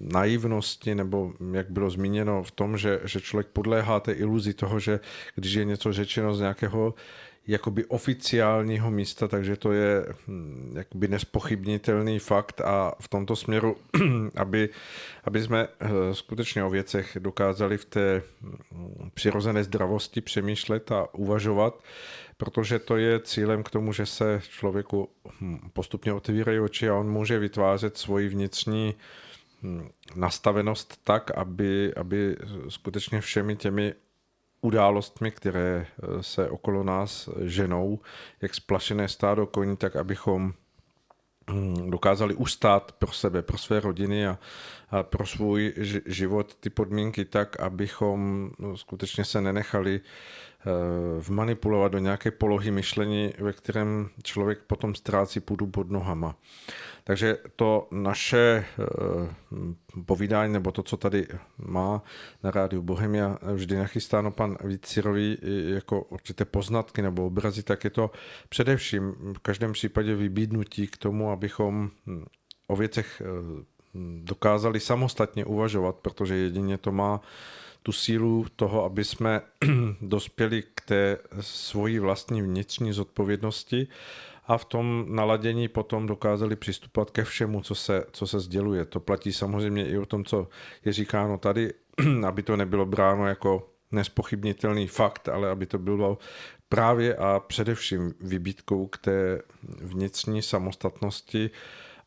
naivnosti, nebo jak bylo zmíněno v tom, že, že člověk podléhá té iluzi toho, že když je něco řečeno z nějakého jakoby oficiálního místa, takže to je hm, jakoby nespochybnitelný fakt a v tomto směru, aby, aby jsme eh, skutečně o věcech dokázali v té hm, přirozené zdravosti přemýšlet a uvažovat, protože to je cílem k tomu, že se člověku hm, postupně otvírají oči a on může vytvářet svoji vnitřní nastavenost tak, aby, aby skutečně všemi těmi událostmi, které eh, se okolo nás ženou, jak splašené stádo koní, tak abychom hm, dokázali ustát pro sebe, pro své rodiny a, a pro svůj život ty podmínky tak, abychom no, skutečně se nenechali vmanipulovat do nějaké polohy myšlení, ve kterém člověk potom ztrácí půdu pod nohama. Takže to naše eh, povídání, nebo to, co tady má na rádiu Bohemia vždy nachystáno pan Vícirový jako určité poznatky nebo obrazy, tak je to především v každém případě vybídnutí k tomu, abychom hm, o věcech eh, dokázali samostatně uvažovat, protože jedině to má tu sílu toho, aby jsme dospěli k té svojí vlastní vnitřní zodpovědnosti a v tom naladění potom dokázali přistupovat ke všemu, co se, co se sděluje. To platí samozřejmě i o tom, co je říkáno tady, aby to nebylo bráno jako nespochybnitelný fakt, ale aby to bylo právě a především vybítkou k té vnitřní samostatnosti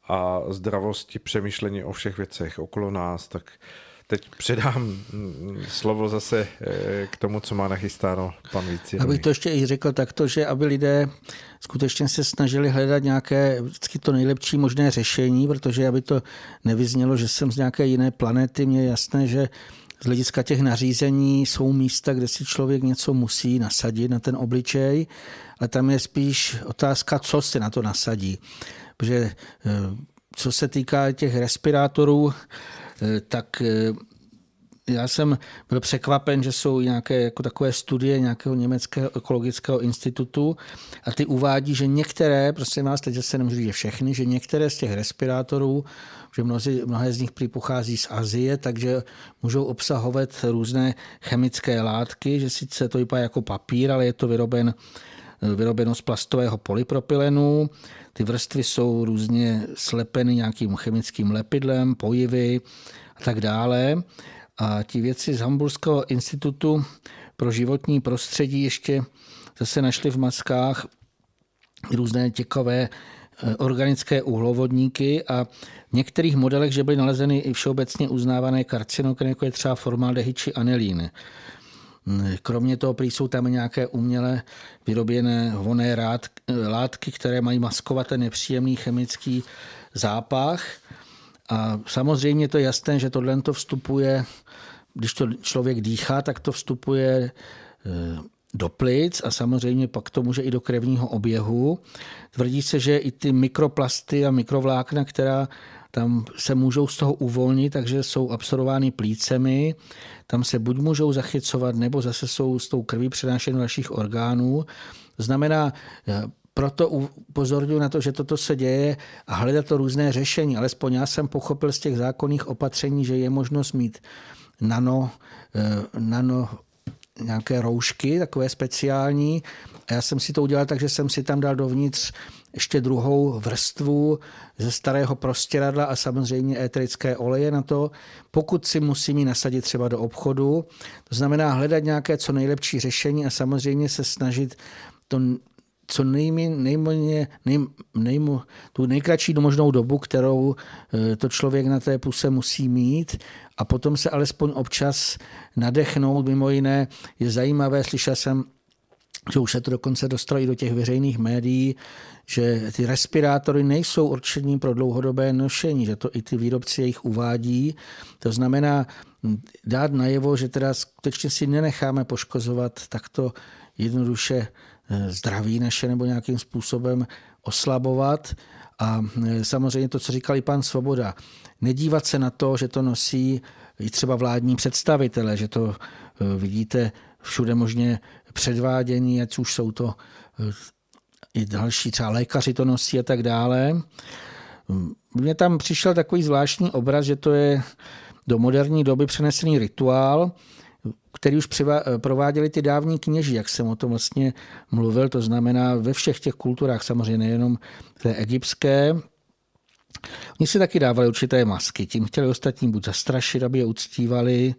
a zdravosti přemýšlení o všech věcech okolo nás, tak teď předám slovo zase eh, k tomu, co má nachystáno pan Víci. Abych to ještě i řekl takto, že aby lidé skutečně se snažili hledat nějaké vždycky to nejlepší možné řešení, protože aby to nevyznělo, že jsem z nějaké jiné planety, mě je jasné, že z hlediska těch nařízení jsou místa, kde si člověk něco musí nasadit na ten obličej, ale tam je spíš otázka, co si na to nasadí. Protože eh, co se týká těch respirátorů, Eh, tak eh, já jsem byl překvapen, že jsou nějaké jako takové studie nějakého německého ekologického institutu a ty uvádí, že některé, prostě vás teď se nemůžu říct všechny, že některé z těch respirátorů, že mnozí, mnohé z nich prý pochází z Azie, takže můžou obsahovat různé chemické látky, že sice to vypadá jako papír, ale je to vyroben, vyrobeno z plastového polypropylenu, ty vrstvy jsou různě slepeny nějakým chemickým lepidlem, pojivy a tak dále. A ti věci z Hamburského institutu pro životní prostředí ještě zase našli v maskách různé těkové eh, organické uhlovodníky a v některých modelech, že byly nalezeny i všeobecně uznávané karcinogeny, jako je třeba formaldehyd či anilín. Kromě toho prý jsou tam nějaké uměle vyroběné voné látky, které mají maskovat ten nepříjemný chemický zápach. A samozřejmě to je jasné, že tohle to vstupuje, když to člověk dýchá, tak to vstupuje eh, do plic a samozřejmě pak to může i do krevního oběhu. Tvrdí se, že i ty mikroplasty a mikrovlákna, která tam se můžou z toho uvolnit, takže jsou absorbovány plícemi, tam se buď můžou zachycovat, nebo zase jsou s tou krví přenášeny do našich orgánů. Znamená, eh, proto upozorňuji na to, že toto se děje a hledat to různé řešení. Alespoň já jsem pochopil z těch zákonných opatření, že je možnost mít nano, eh, nano nějaké roušky, takové speciální. A já jsem si to udělal tak, že jsem si tam dal dovnitř ještě druhou vrstvu ze starého prostěradla a samozřejmě éterické oleje na to, pokud si musím ji nasadit třeba do obchodu. To znamená hledat nějaké co nejlepší řešení a samozřejmě se snažit to co nejméně, nejméně, nej, nejmo, tu nejkratší možnou dobu, kterou eh, to člověk na té puse musí mít a potom se alespoň občas nadechnout. Mimo jiné je zajímavé, slyšel jsem že už se to dokonce dostalo i do těch veřejných médií, že ty respirátory nejsou určení pro dlouhodobé nošení, že to i ty výrobci jejich uvádí. To znamená dát najevo, že teda skutečně si nenecháme poškozovat takto jednoduše eh, zdraví naše nebo nějakým způsobem oslabovat. A eh, samozřejmě to, co říkal i pan Svoboda, nedívat se na to, že to nosí i třeba vládní představitele, že to eh, vidíte všude možně předvádění, ať už jsou to eh, i další, třeba lékaři to nosí a tak dále. Mně tam přišel takový zvláštní obraz, že to je do moderní doby přenesený rituál, který už prováděli ty dávní kněží, jak jsem o tom vlastně mluvil, to znamená ve všech těch kulturách, samozřejmě nejenom té egyptské. Oni si taky dávali určité masky, tím chtěli ostatní buď zastrašit, aby je uctívali,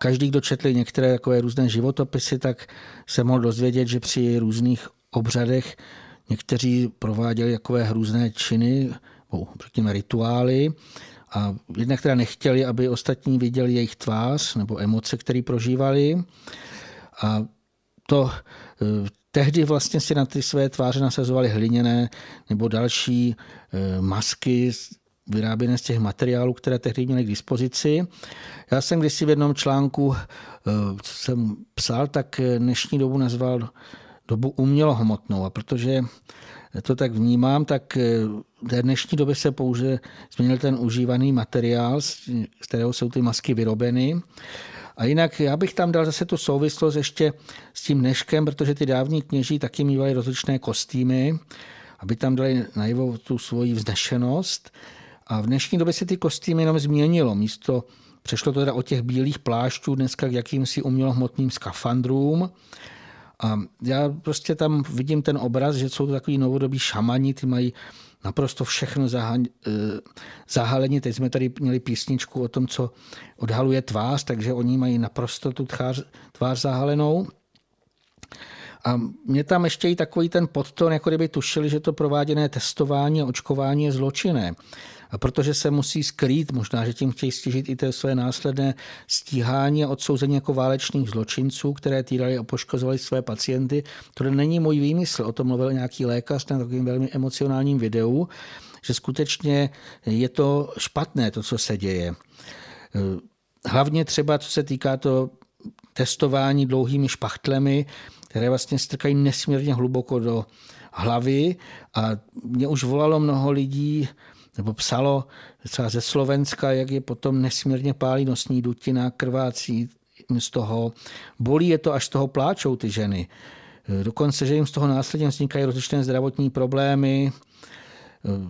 každý, kdo četli některé takové různé životopisy, tak se mohl dozvědět, že při různých obřadech někteří prováděli takové hrůzné činy, řekněme rituály, a jednak teda nechtěli, aby ostatní viděli jejich tvář nebo emoce, které prožívali. A to eh, tehdy vlastně si na ty své tváře nasazovali hliněné nebo další eh, masky vyráběné z těch materiálů, které tehdy měly k dispozici. Já jsem kdysi v jednom článku, co jsem psal, tak dnešní dobu nazval dobu umělohmotnou. A protože to tak vnímám, tak v dnešní době se pouze změnil ten užívaný materiál, z kterého jsou ty masky vyrobeny. A jinak já bych tam dal zase tu souvislost ještě s tím dneškem, protože ty dávní kněží taky mývali rozličné kostýmy, aby tam dali najevo tu svoji vznešenost. A v dnešní době se ty kostýmy jenom změnilo. Místo Přešlo to teda od těch bílých plášťů dneska k jakýmsi umělohmotným skafandrům. A já prostě tam vidím ten obraz, že jsou to takový novodobí šamani, ty mají naprosto všechno eh, zahalení. Teď jsme tady měli písničku o tom, co odhaluje tvář, takže oni mají naprosto tu tvář, tvář zahalenou. A mě tam ještě i takový ten podton, jako kdyby tušili, že to prováděné testování a očkování je zločinné. A protože se musí skrýt, možná, že tím chtějí stěžit i to své následné stíhání a odsouzení jako válečných zločinců, které týrali a poškozovali své pacienty. To není můj výmysl, o tom mluvil nějaký lékař na takovým velmi emocionálním videu, že skutečně je to špatné, to, co se děje. Hlavně třeba, co se týká to testování dlouhými špachtlemi, které vlastně strkají nesmírně hluboko do hlavy a mě už volalo mnoho lidí, nebo psalo třeba ze Slovenska, jak je potom nesmírně pálí nosní dutina, krvácí z toho. Bolí je to, až z toho pláčou ty ženy. Dokonce, že jim z toho následně vznikají rozličné zdravotní problémy,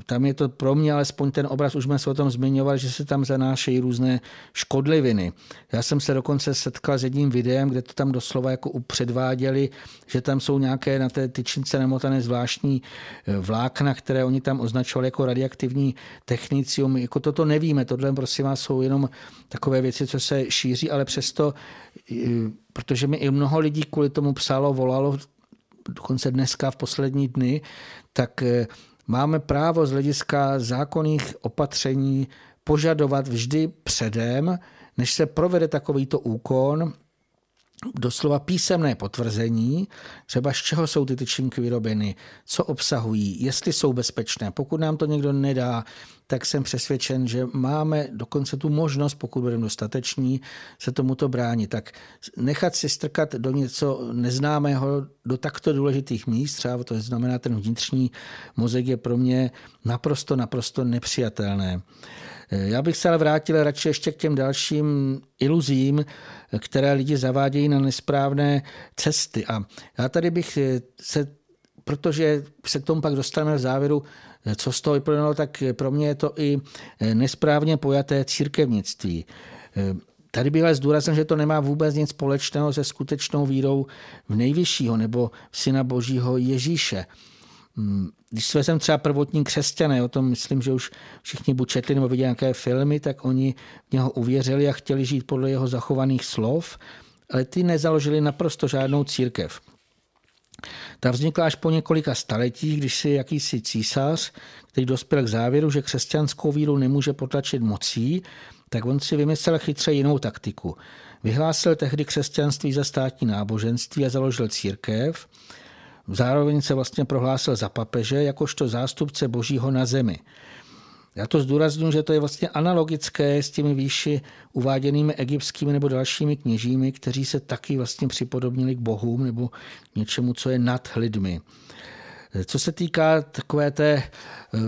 tam je to pro mě alespoň ten obraz, už jsme se o tom zmiňovali, že se tam zanášejí různé škodliviny. Já jsem se dokonce setkal s jedním videem, kde to tam doslova jako upředváděli, že tam jsou nějaké na té tyčince namotané zvláštní e, vlákna, které oni tam označovali jako radioaktivní technicium. Jako toto nevíme, tohle prosím vás jsou jenom takové věci, co se šíří, ale přesto, e, protože mi i mnoho lidí kvůli tomu psalo, volalo, dokonce dneska v poslední dny, tak máme právo z hlediska zákonných opatření požadovat vždy předem, než se provede takovýto úkon, doslova písemné potvrzení, třeba z čeho jsou ty tyčinky vyrobeny, co obsahují, jestli jsou bezpečné. Pokud nám to někdo nedá, tak jsem přesvědčen, že máme dokonce tu možnost, pokud budeme dostateční, se tomuto bránit. Tak nechat si strkat do něco neznámého, do takto důležitých míst, třeba to znamená ten vnitřní mozek je pro mě naprosto, naprosto nepřijatelné. Já bych se ale vrátil radši ještě k těm dalším iluzím, které lidi zavádějí na nesprávné cesty. A já tady bych se, protože se k tomu pak dostaneme v závěru, co z toho vyplynulo, tak pro mě je to i nesprávně pojaté církevnictví. Tady bych ale zdůraznil, že to nemá vůbec nic společného se skutečnou vírou v nejvyššího nebo v Syna Božího Ježíše. Hmm, když jsme třeba prvotní křesťané, o tom myslím, že už všichni buď četli nebo viděli nějaké filmy, tak oni v něho uvěřili a chtěli žít podle jeho zachovaných slov, ale ty nezaložili naprosto žádnou církev. Ta vznikla až po několika staletích, když si jakýsi císař, který dospěl k závěru, že křesťanskou víru nemůže potlačit mocí, tak on si vymyslel chytře jinou taktiku. Vyhlásil tehdy křesťanství za státní náboženství a založil církev, Zároveň se vlastně prohlásil za papeže jakožto zástupce božího na zemi. Já to zdůraznuju, že to je vlastně analogické s těmi výši uváděnými egyptskými nebo dalšími kněžími, kteří se taky vlastně připodobnili k bohům nebo něčemu, co je nad lidmi. Co se týká takové té, eh,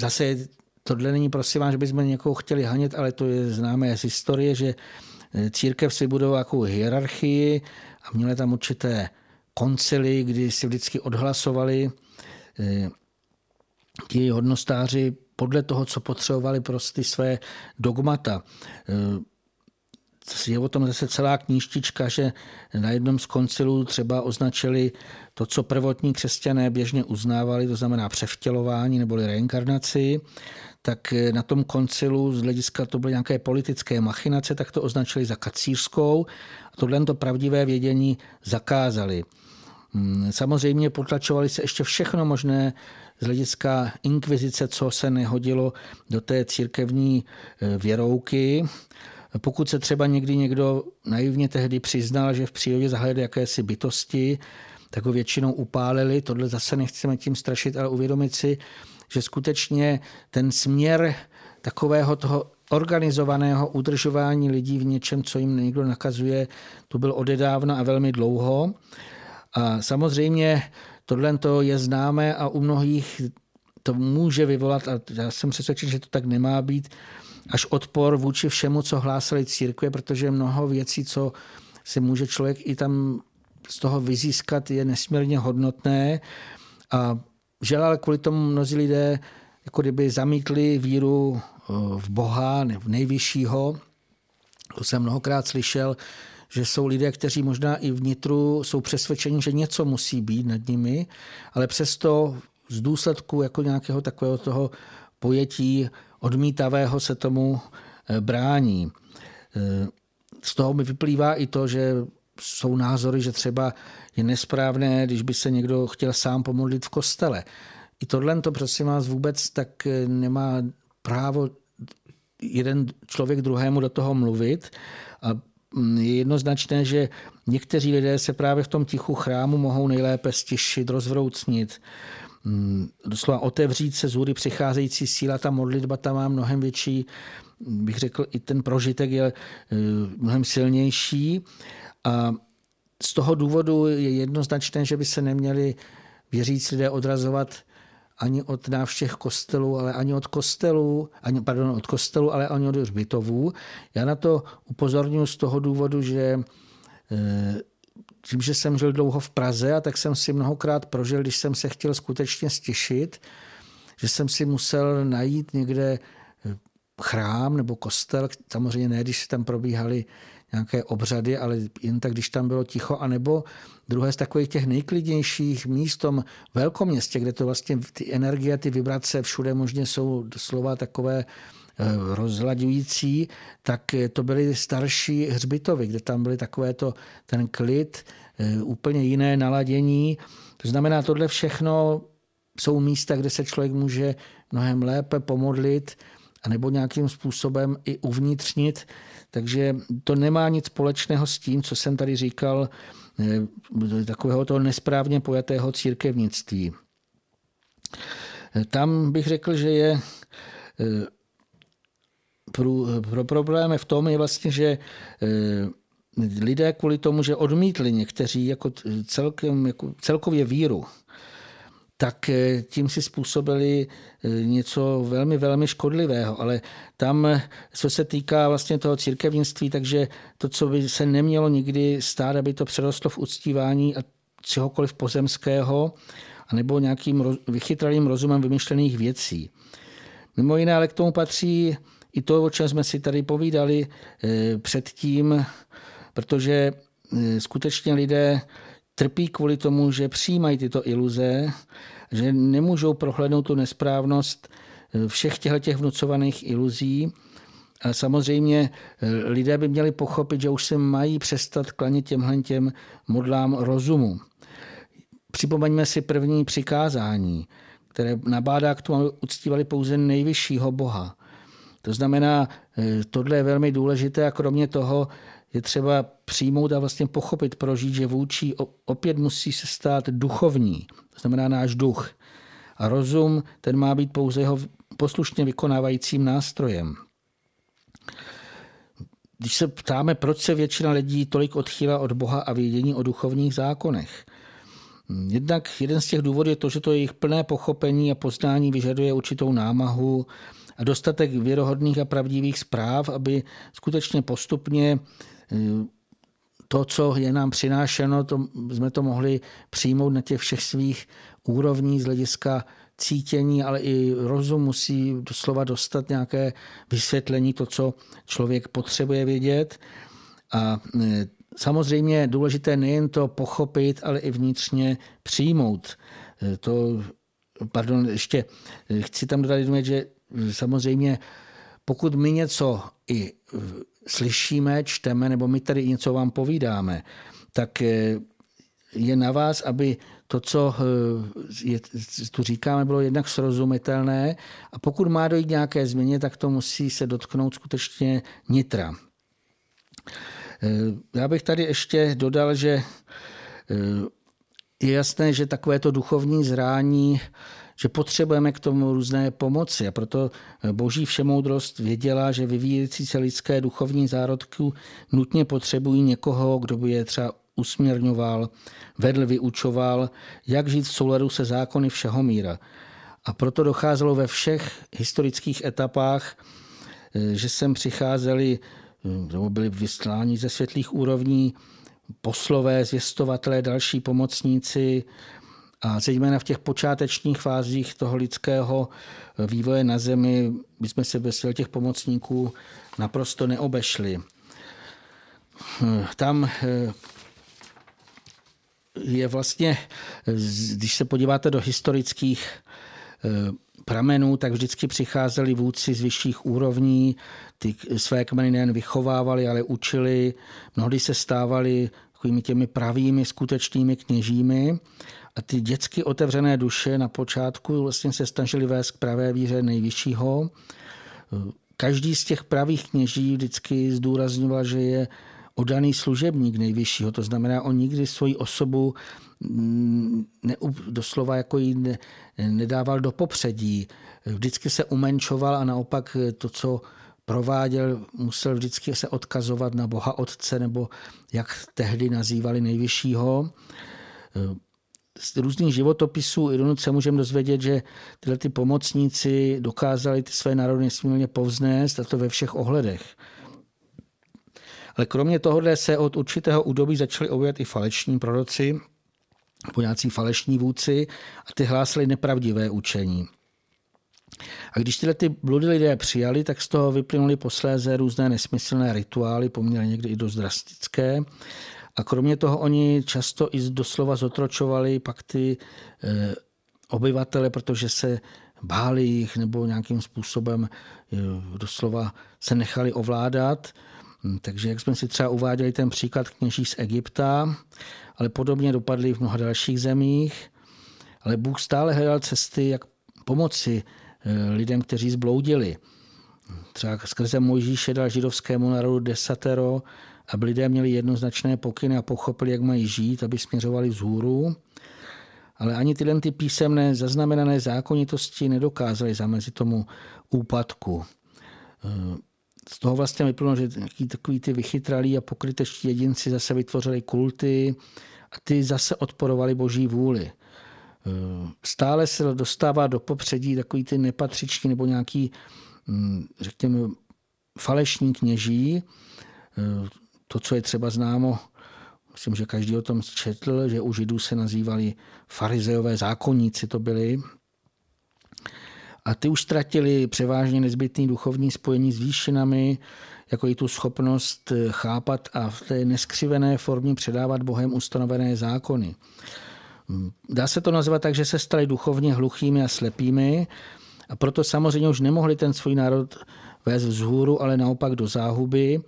zase tohle není prosím vám, že bychom někoho chtěli hanět, ale to je známé z historie, že eh, církev si budou jako hierarchii a měla tam určité koncily, kdy si vždycky odhlasovali eh, ti hodnostáři podle toho, co potřebovali pro ty své dogmata. Eh, je o tom zase celá knížtička, že na jednom z koncilů třeba označili to, co prvotní křesťané běžně uznávali, to znamená převtělování neboli reinkarnaci, tak eh, na tom koncilu z hlediska to byly nějaké politické machinace, tak to označili za kacířskou a tohle to pravdivé vědění zakázali. Hmm, samozřejmě potlačovali se ještě všechno možné z hlediska inkvizice, co se nehodilo do té církevní e, věrouky. Pokud se třeba někdy někdo naivně tehdy přiznal, že v přírodě zahledl jakési bytosti, tak ho většinou upálili. Tohle zase nechceme tím strašit, ale uvědomit si, že skutečně ten směr takového toho organizovaného udržování lidí v něčem, co jim někdo nakazuje, to byl odedávna a velmi dlouho. A samozřejmě tohle je známé a u mnohých to může vyvolat, a já jsem přesvědčen, že to tak nemá být, až odpor vůči všemu, co hlásali církve, protože mnoho věcí, co si může člověk i tam z toho vyzískat, je nesmírně hodnotné. A žel ale kvůli tomu mnozí lidé jako kdyby zamítli víru eh, v Boha, v nejvyššího. To jsem mnohokrát slyšel, že jsou lidé, kteří možná i vnitru jsou přesvědčeni, že něco musí být nad nimi, ale přesto z důsledku jako nějakého takového toho pojetí odmítavého se tomu eh, brání. Eh, z toho mi vyplývá i to, že jsou názory, že třeba je nesprávné, když by se někdo chtěl sám pomodlit v kostele. I tohle to prosím vás vůbec tak eh, nemá právo jeden člověk druhému do toho mluvit. A je jednoznačné, že někteří lidé se právě v tom tichu chrámu mohou nejlépe stišit, rozvroucnit, mm, doslova otevřít se z hůry přicházející síla, ta modlitba tam má mnohem větší, bych řekl, i ten prožitek je eh, mnohem silnější. A z toho důvodu je jednoznačné, že by se neměli věřící lidé odrazovat ani od návštěv kostelů, ale ani od kostelů, ani, pardon, od kostelu, ale ani od hřbitovů. Já na to upozorňuji z toho důvodu, že eh, tím, že jsem žil dlouho v Praze, a tak jsem si mnohokrát prožil, když jsem se chtěl skutečně stěšit, že jsem si musel najít někde eh, chrám nebo kostel, samozřejmě ne, když tam probíhaly nějaké obřady, ale jen tak, když tam bylo ticho, anebo druhé z takových těch nejklidnějších míst v tom velkoměstě, kde to vlastně ty energie, ty vibrace všude možně jsou doslova takové eh, rozlaďující, tak eh, to byly starší hřbitovy, kde tam byly takové to, ten klid, eh, úplně jiné naladění. To znamená, tohle všechno jsou místa, kde se člověk může mnohem lépe pomodlit, anebo nějakým způsobem i uvnitřnit takže to nemá nic společného s tím, co jsem tady říkal, eh, takového toho nesprávně pojatého církevnictví. Tam bych řekl, že je eh, pro, pro problém v tom je vlastně, že eh, lidé kvůli tomu, že odmítli někteří jako celkem, jako celkově víru, tak eh, tím si způsobili eh, něco velmi, velmi škodlivého. Ale tam, eh, co se týká vlastně toho církevnictví, takže to, co by se nemělo nikdy stát, aby to přerostlo v uctívání a čehokoliv pozemského, anebo nějakým vychytralým rozumem vymyšlených věcí. Mimo jiné, ale k tomu patří i to, o čem jsme si tady povídali předtím, protože skutečně lidé trpí kvůli tomu, že přijímají tyto iluze, že nemůžou prohlédnout tu nesprávnost eh, všech těchto vnucovaných iluzí. A samozřejmě eh, lidé by měli pochopit, že už se mají přestat klanět těmhle těm modlám rozumu. Připomeňme si první přikázání, které nabádá k tomu, aby uctívali pouze nejvyššího Boha. To znamená, eh, tohle je velmi důležité a kromě toho je třeba přijmout a vlastně pochopit, prožít, že vůči opět musí se stát duchovní, to znamená náš duch. A rozum, ten má být pouze jeho poslušně vykonávajícím nástrojem. Když se ptáme, proč se většina lidí tolik odchýlá od Boha a vědění o duchovních zákonech, Jednak jeden z těch důvodů je to, že to jejich plné pochopení a poznání vyžaduje určitou námahu a dostatek věrohodných a pravdivých zpráv, aby skutečně postupně to, co je nám přinášeno, to, jsme to mohli přijmout na těch všech svých úrovních z hlediska cítění, ale i rozum musí doslova dostat nějaké vysvětlení, to, co člověk potřebuje vědět. A e, samozřejmě důležité nejen to pochopit, ale i vnitřně přijmout. E, to, pardon, ještě e, chci tam dodat, že samozřejmě pokud my něco i slyšíme, čteme, nebo my tady něco vám povídáme, tak eh, je na vás, aby to, co eh, je, tu říkáme, bylo jednak srozumitelné a pokud má dojít nějaké změně, tak to musí se dotknout skutečně nitra. Eh, já bych tady ještě dodal, že je jasné, že takovéto duchovní zrání že potřebujeme k tomu různé pomoci a proto boží všemoudrost věděla, že vyvíjející se lidské duchovní zárodky nutně potřebují někoho, kdo by je třeba usměrňoval, vedl, vyučoval, jak žít v souladu se zákony všeho míra. A proto docházelo ve všech historických etapách, eh, že sem přicházeli, eh, nebo byli vysláni ze světlých úrovní, poslové, zvěstovatelé, další pomocníci, a zejména v těch počátečních fázích toho lidského eh, vývoje na Zemi bychom se bez těch pomocníků naprosto neobešli. Tam je vlastně, když se podíváte do historických Eh, pramenů, tak vždycky přicházeli vůdci z vyšších úrovní, ty své kmeny nejen vychovávali, ale učili. Mnohdy se stávali takovými těmi pravými, skutečnými kněžími. A ty dětsky otevřené duše na počátku vlastně se snažili vést k pravé víře nejvyššího. Každý z těch pravých kněží vždycky zdůrazňoval, že je odaný služebník nejvyššího, to znamená, on nikdy svoji osobu mm, ne, doslova jako ji ne, nedával do popředí. Vždycky se umenčoval a naopak to, co prováděl, musel vždycky se odkazovat na Boha Otce, nebo jak tehdy nazývali nejvyššího. Z různých životopisů i se můžeme dozvědět, že tyhle ty pomocníci dokázali ty své národy nesmírně povznést, a to ve všech ohledech. Ale kromě tohohle se od určitého údobí začali objevit i faleční proroci, nebo nějací falešní vůdci a ty hlásili nepravdivé učení. A když tyhle ty bludy lidé přijali, tak z toho vyplynuly posléze různé nesmyslné rituály, poměrně někdy i dost drastické. A kromě toho oni často i doslova zotročovali pak ty e, obyvatele, protože se báli jich nebo nějakým způsobem e, doslova se nechali ovládat. Hm, takže jak jsme si třeba uváděli ten příklad kněží z Egypta, ale podobně dopadly v mnoha dalších zemích. Ale Bůh stále hledal cesty, jak pomoci eh, lidem, kteří zbloudili. Třeba skrze Mojžíše dal židovskému národu desatero, aby lidé měli jednoznačné pokyny a pochopili, jak mají žít, aby směřovali vzhůru. Ale ani tyhle ty písemné zaznamenané zákonitosti nedokázaly zamezit tomu úpadku. Eh, z toho vlastně vyplnulo, že takový ty vychytralí a pokrytečtí jedinci zase vytvořili kulty a ty zase odporovali boží vůli. Stále se dostává do popředí takový ty nepatřiční nebo nějaký, hm, řekněme, falešní kněží. To, co je třeba známo, myslím, že každý o tom četl, že u židů se nazývali farizeové zákonníci to byli, a ty už ztratili převážně nezbytný duchovní spojení s výšinami, jako i tu schopnost chápat a v té neskřivené formě předávat Bohem ustanovené zákony. Dá se to nazvat tak, že se stali duchovně hluchými a slepými a proto samozřejmě už nemohli ten svůj národ vést vzhůru, ale naopak do záhuby.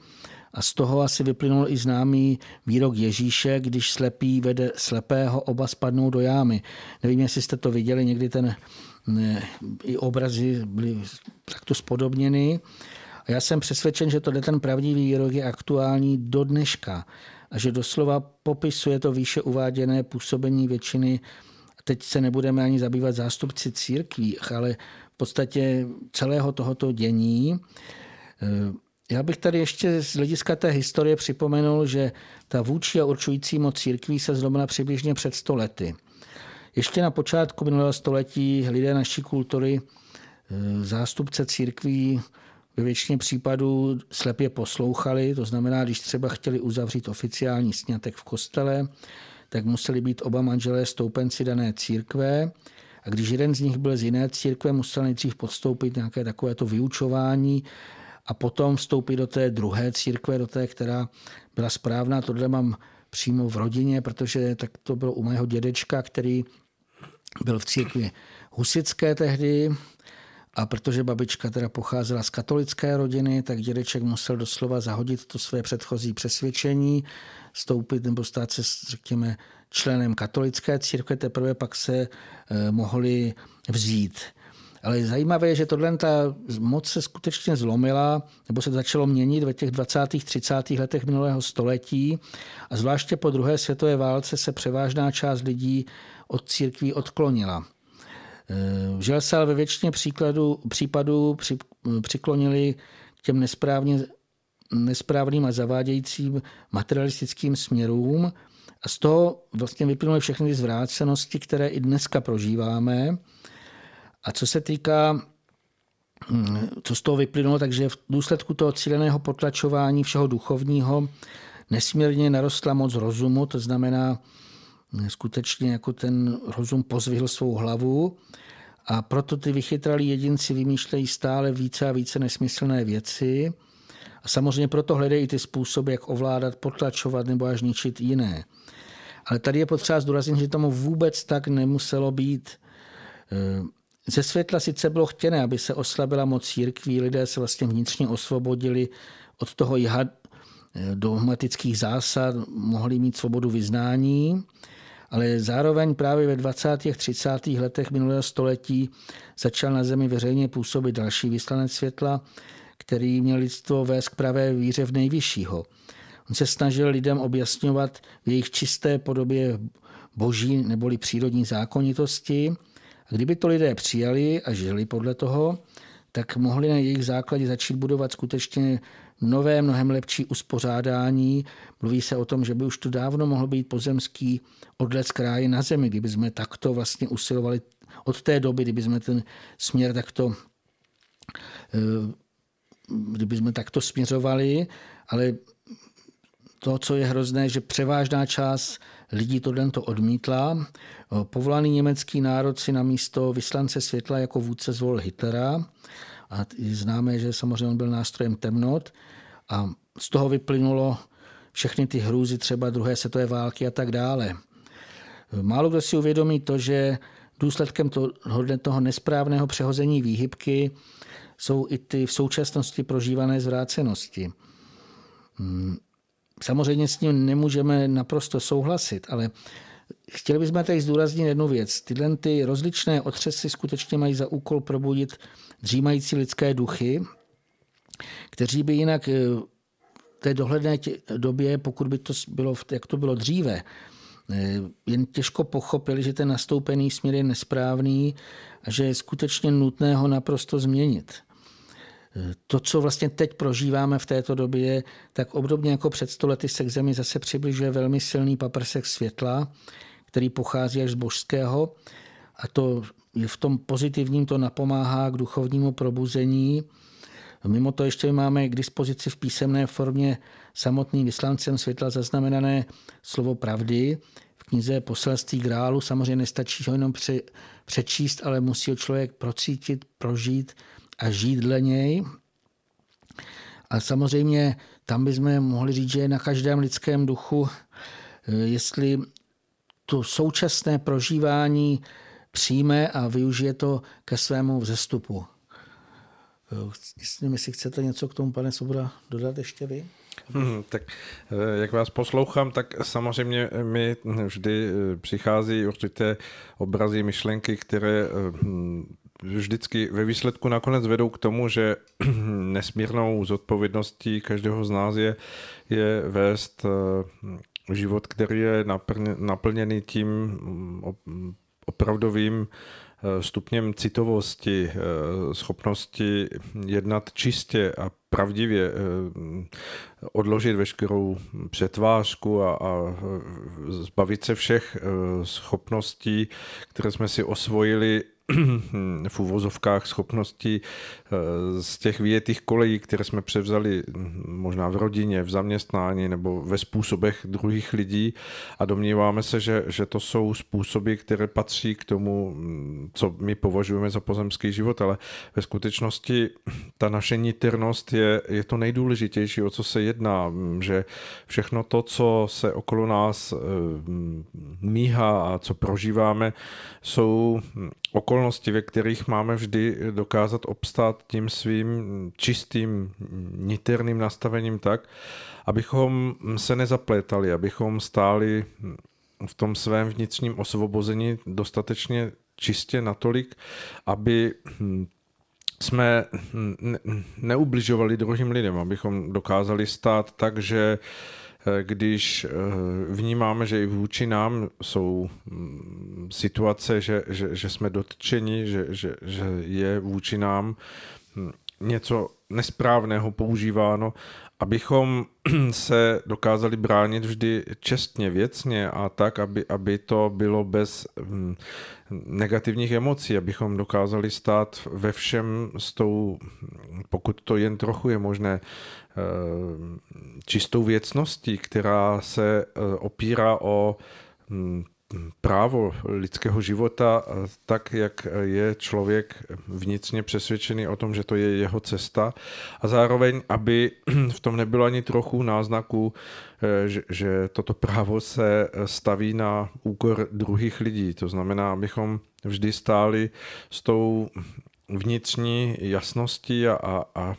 A z toho asi vyplynul i známý výrok Ježíše, když slepý vede slepého, oba spadnou do jámy. Nevím, jestli jste to viděli, někdy ten i obrazy byly takto spodobněny. A já jsem přesvědčen, že tohle ten pravdivý výrok je aktuální do dneška a že doslova popisuje to výše uváděné působení většiny. Teď se nebudeme ani zabývat zástupci církví, ale v podstatě celého tohoto dění. Já bych tady ještě z hlediska té historie připomenul, že ta vůči a určující moc církví se zlomila přibližně před 100 lety. Ještě na počátku minulého století lidé naší kultury, e, zástupce církví ve většině případů slepě poslouchali, to znamená, když třeba chtěli uzavřít oficiální snětek v kostele, tak museli být oba manželé stoupenci dané církve a když jeden z nich byl z jiné církve, musel nejdřív podstoupit nějaké takovéto vyučování a potom vstoupit do té druhé církve, do té, která byla správná. Tohle mám přímo v rodině, protože tak to bylo u mého dědečka, který byl v církvi husické tehdy a protože babička teda pocházela z katolické rodiny, tak dědeček musel doslova zahodit to své předchozí přesvědčení, stoupit nebo stát se, řekněme, členem katolické církve, teprve pak se eh, mohli vzít. Ale zajímavé je, že tohle ta moc se skutečně zlomila, nebo se začalo měnit ve těch 20. 30. letech minulého století a zvláště po druhé světové válce se převážná část lidí od církví odklonila. Žel se ale ve většině příkladů, případů při, přiklonili k těm nesprávně, nesprávným a zavádějícím materialistickým směrům a z toho vlastně vyplynuly všechny ty zvrácenosti, které i dneska prožíváme. A co se týká co z toho vyplynulo, takže v důsledku toho cíleného potlačování všeho duchovního nesmírně narostla moc rozumu, to znamená, skutečně jako ten rozum pozvihl svou hlavu a proto ty vychytralí jedinci vymýšlejí stále více a více nesmyslné věci a samozřejmě proto hledají ty způsoby, jak ovládat, potlačovat nebo až ničit jiné. Ale tady je potřeba zdůraznit, že tomu vůbec tak nemuselo být. Ze světla sice bylo chtěné, aby se oslabila moc církví, lidé se vlastně vnitřně osvobodili od toho jiha dogmatických zásad, mohli mít svobodu vyznání, ale zároveň právě ve 20. a 30. letech minulého století začal na zemi veřejně působit další vyslanec světla, který měl lidstvo vést k pravé víře v nejvyššího. On se snažil lidem objasňovat v jejich čisté podobě boží neboli přírodní zákonitosti. Kdyby to lidé přijali a žili podle toho, tak mohli na jejich základě začít budovat skutečně nové, mnohem lepší uspořádání. Mluví se o tom, že by už to dávno mohl být pozemský odlet kráje na zemi, kdyby jsme takto vlastně usilovali od té doby, kdyby jsme ten směr takto eh, kdyby jsme takto směřovali, ale to, co je hrozné, že převážná část lidí tohle to odmítla. Povolaný německý národ si na místo vyslance světla jako vůdce zvolil Hitlera. A známe, že samozřejmě on byl nástrojem temnot. A z toho vyplynulo všechny ty hrůzy třeba druhé světové války a tak dále. Málo kdo si uvědomí to, že důsledkem toho, toho nesprávného přehození výhybky jsou i ty v současnosti prožívané zvrácenosti. Samozřejmě s tím nemůžeme naprosto souhlasit, ale chtěli bychom tady zdůraznit jednu věc. Tyhle ty rozličné otřesy skutečně mají za úkol probudit dřímající lidské duchy, kteří by jinak eh, v té dohledné době, pokud by to bylo, jak to bylo dříve, eh, jen těžko pochopili, že ten nastoupený směr je nesprávný a že je skutečně nutné ho naprosto změnit. To, co vlastně teď prožíváme v této době, tak obdobně jako před stolety se k zemi zase přibližuje velmi silný paprsek světla, který pochází až z božského a to je v tom pozitivním to napomáhá k duchovnímu probuzení. Mimo to ještě máme k dispozici v písemné formě samotným vyslancem světla zaznamenané slovo pravdy. V knize Poselství grálu samozřejmě nestačí ho jenom přečíst, ale musí ho člověk procítit, prožít a žít dle něj. A samozřejmě tam bychom mohli říct, že je na každém lidském duchu, eh, jestli to současné prožívání přijme a využije to ke svému vzestupu. Myslím, jestli chcete něco k tomu, pane Svoboda, dodat ještě vy? Hmm, tak eh, jak vás poslouchám, tak samozřejmě mi vždy eh, přichází určité obrazy, myšlenky, které hm, vždycky ve výsledku nakonec vedou k tomu, že nesmírnou zodpovědností každého z nás je, je vést eh, život, který je naplněný tím mm, opravdovým eh, stupněm citovosti, eh, schopnosti jednat čistě a pravdivě, odložit veškerou přetvářku a, a zbavit se všech schopností, které jsme si osvojili v úvozovkách schopností eh, z těch vyjetých kolejí, které jsme převzali hm, možná v rodině, v zaměstnání nebo ve způsobech druhých lidí. A domníváme se, že, že to jsou způsoby, které patří k tomu, hm, co my považujeme za pozemský život, ale ve skutečnosti ta naše niternost je, je to nejdůležitější, o co se jedná, hm, že všechno to, co se okolo nás míhá a co prožíváme, jsou okolnosti, ve kterých máme vždy dokázat obstát tím svým čistým, niterným nastavením tak, abychom se nezaplétali, abychom stáli v tom svém vnitřním osvobození dostatečně čistě natolik, aby jsme neubližovali druhým lidem, abychom dokázali stát tak, že když vnímáme, že i vůči nám jsou mm, situace, že, že, že jsme dotčeni, že, že, že je vůči nám hm, něco nesprávného používáno, abychom se dokázali bránit vždy čestně, věcně a tak, aby, aby to bylo bez hm, negativních emocí, abychom dokázali stát ve všem s tou, pokud to jen trochu je možné, eh, čistou věcností, která se eh, opírá o hm, právo lidského života tak, jak je člověk vnitřně přesvědčený o tom, že to je jeho cesta a zároveň, aby v tom nebylo ani trochu náznaku, eh, že, že toto právo se staví na úkor druhých lidí. To znamená, abychom vždy stáli s tou vnitřní jasností a, a, a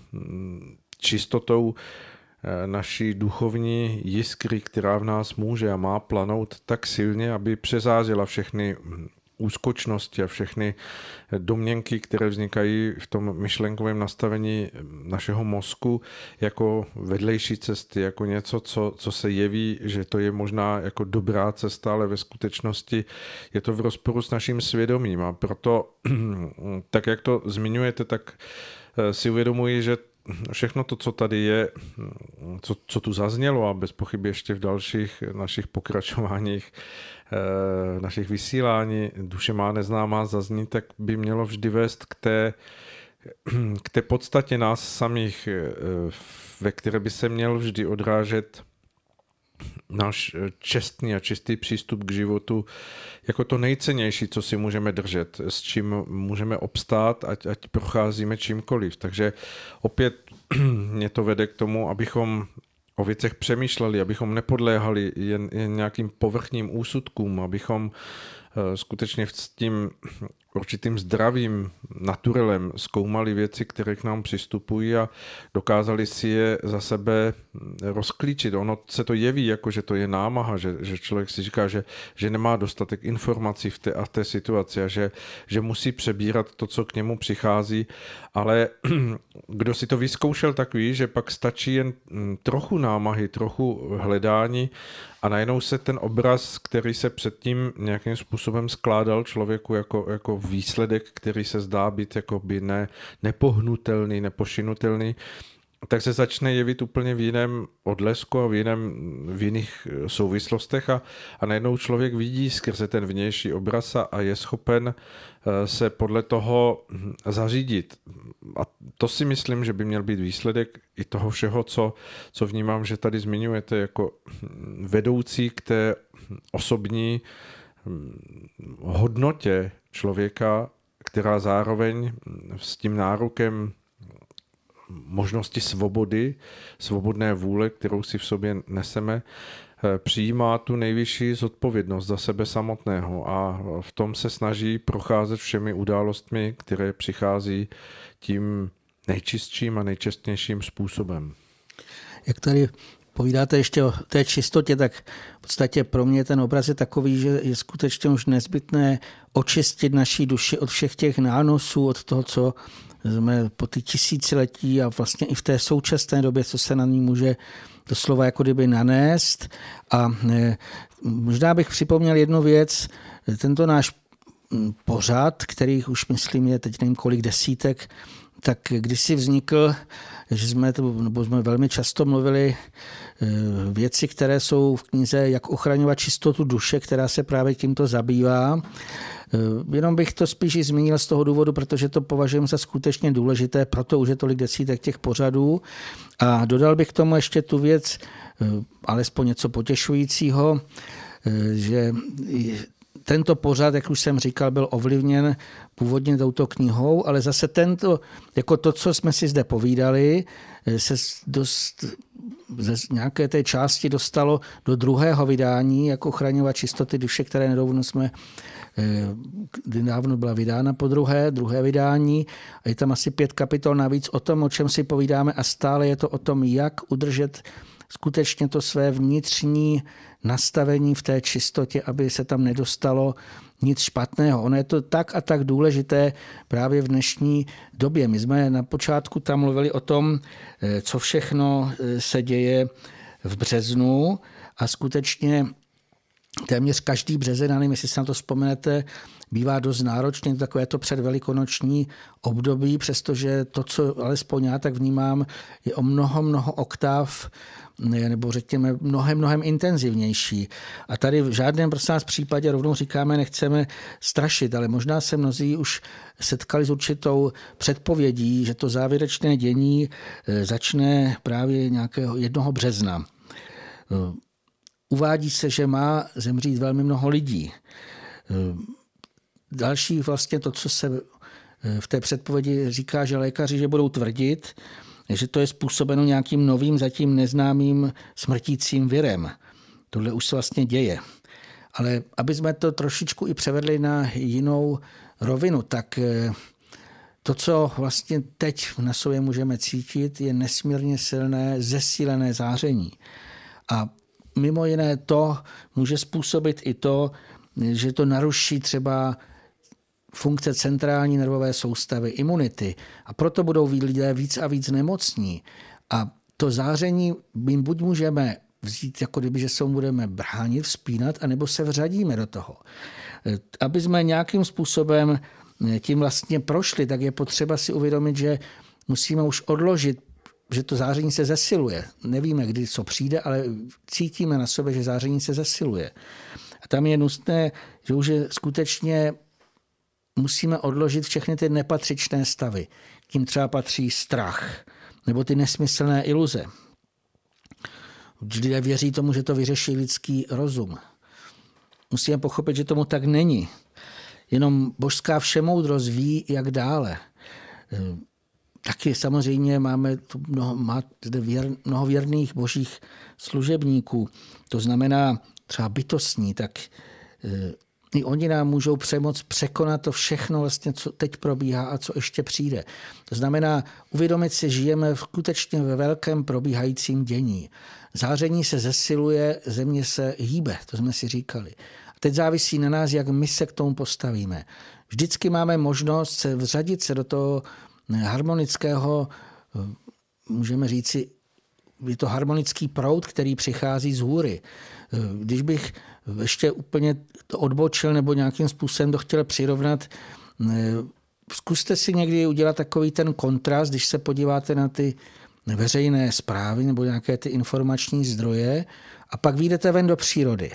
čistotou Eh, naší duchovní jiskry, která v nás může a má planout tak silně, aby přezázila všechny hm, úskočnosti a všechny domněnky, které vznikají v tom myšlenkovém nastavení hm, našeho mozku jako vedlejší cesty, jako něco, co, co se jeví, že to je možná jako dobrá cesta, ale ve skutečnosti je to v rozporu s naším svědomím. A proto, tak jak to zmiňujete, tak eh, si uvědomuji, že všechno to, co tady je, co, co tu zaznělo a bez pochyby ještě v dalších našich pokračováních, eh, našich vysílání duše má neznámá zazní, tak by mělo vždy vést k té, k té podstatě nás samých, eh, ve které by se měl vždy odrážet náš eh, čestný a čistý přístup k životu jako to nejcennější, co si můžeme držet, s čím můžeme obstát, ať, ať procházíme čímkoliv. Takže opět mě to vede k tomu, abychom o věcech přemýšleli, abychom nepodléhali jen, jen nějakým povrchním úsudkům, abychom Eh, skutečně s tím určitým zdravým naturelem zkoumali věci, které k nám přistupují a dokázali si je za sebe rozklíčit. Ono se to jeví jako, že to je námaha, že, že člověk si říká, že, že nemá dostatek informací v té a té situaci a že, že musí přebírat to, co k němu přichází, ale kdo si to vyzkoušel, tak ví, že pak stačí jen mm, trochu námahy, trochu hledání a najednou se ten obraz, který se předtím nějakým způsobem skládal člověku jako, jako výsledek, který se zdá být jako by ne, nepohnutelný, nepošinutelný, tak se začne jevit úplně v jiném odlesku a v, jiném, v jiných souvislostech a, a najednou člověk vidí skrze ten vnější obraz a je schopen eh, se podle toho hm, zařídit. A to si myslím, že by měl být výsledek i toho všeho, co, co vnímám, že tady zmiňujete jako hm, vedoucí k té osobní hm, hodnotě člověka, která zároveň s tím nárokem možnosti svobody, svobodné vůle, kterou si v sobě neseme, eh, přijímá tu nejvyšší zodpovědnost za sebe samotného a v tom se snaží procházet všemi událostmi, které přichází tím nejčistším a nejčestnějším způsobem. Jak tady povídáte ještě o té čistotě, tak v podstatě pro mě ten obraz je takový, že je skutečně už nezbytné očistit naší duši od všech těch nánosů, od toho, co jsme po ty tisíciletí a vlastně i v té současné době, co se na ní může doslova jako kdyby nanést. A e, možná bych připomněl jednu věc, tento náš pořad, kterých už myslím je teď nevím kolik desítek, tak když si vznikl, že jsme, nebo jsme velmi často mluvili věci, které jsou v knize Jak ochraňovat čistotu duše, která se právě tímto zabývá. Eh, jenom bych to spíš zmínil z toho důvodu, protože to považujeme za skutečně důležité, proto už je tolik desítek těch pořadů. A dodal bych k tomu ještě tu věc, eh, alespoň něco potěšujícího, eh, že tento pořad, jak už jsem říkal, byl ovlivněn původně touto knihou, ale zase tento, jako to, co jsme si zde povídali, se dost ze nějaké té části dostalo do druhého vydání, jako ochraňovat čistoty duše, které nedávno jsme kdy dávno byla vydána po druhé, druhé vydání. A je tam asi pět kapitol navíc o tom, o čem si povídáme a stále je to o tom, jak udržet skutečně to své vnitřní nastavení v té čistotě, aby se tam nedostalo nic špatného. Ono je to tak a tak důležité právě v dnešní době. My jsme na počátku tam mluvili o tom, eh, co všechno eh, se děje v březnu a skutečně téměř každý březen, nevím, jestli si na to vzpomenete, bývá dost náročný, takové to předvelikonoční období, přestože to, co alespoň já tak vnímám, je o mnoho, mnoho oktáv nebo řekněme mnohem, mnohem intenzivnější. A tady v žádném prostě případě rovnou říkáme, nechceme strašit, ale možná se mnozí už setkali s určitou předpovědí, že to závěrečné dění eh, začne právě nějakého jednoho března. Eh, uvádí se, že má zemřít velmi mnoho lidí. Eh, další vlastně to, co se v té předpovědi říká, že lékaři, že budou tvrdit, že to je způsobeno nějakým novým, zatím neznámým smrtícím virem. Tohle už se vlastně děje. Ale aby jsme to trošičku i převedli na jinou rovinu, tak eh, to, co vlastně teď na sobě můžeme cítit, je nesmírně silné, zesílené záření. A mimo jiné to může způsobit i to, že to naruší třeba funkce centrální nervové soustavy, imunity. A proto budou lidé víc a víc nemocní. A to záření my buď můžeme vzít, jako kdyby, že se budeme bránit, vzpínat, anebo se vřadíme do toho. Aby jsme nějakým způsobem tím vlastně prošli, tak je potřeba si uvědomit, že musíme už odložit že to záření se zesiluje. Nevíme, kdy co přijde, ale cítíme na sobě, že záření se zesiluje. A tam je nutné, že už je skutečně musíme odložit všechny ty nepatřičné stavy. Tím třeba patří strach nebo ty nesmyslné iluze. Lidé věří tomu, že to vyřeší lidský rozum. Musíme pochopit, že tomu tak není. Jenom božská všemoudrost ví, jak dále. Taky samozřejmě máme tu mnoho, má zde věr, mnoho věrných božích služebníků. To znamená třeba bytostní, tak i oni nám můžou přemoc překonat to všechno, vlastně, co teď probíhá a co ještě přijde. To znamená uvědomit si, žijeme skutečně ve velkém probíhajícím dění. Záření se zesiluje, země se hýbe, to jsme si říkali. A teď závisí na nás, jak my se k tomu postavíme. Vždycky máme možnost se vřadit se do toho harmonického, můžeme říci, je to harmonický proud, který přichází z hůry. Když bych ještě úplně to odbočil nebo nějakým způsobem to chtěl přirovnat, zkuste si někdy udělat takový ten kontrast, když se podíváte na ty veřejné zprávy nebo nějaké ty informační zdroje a pak vyjdete ven do přírody.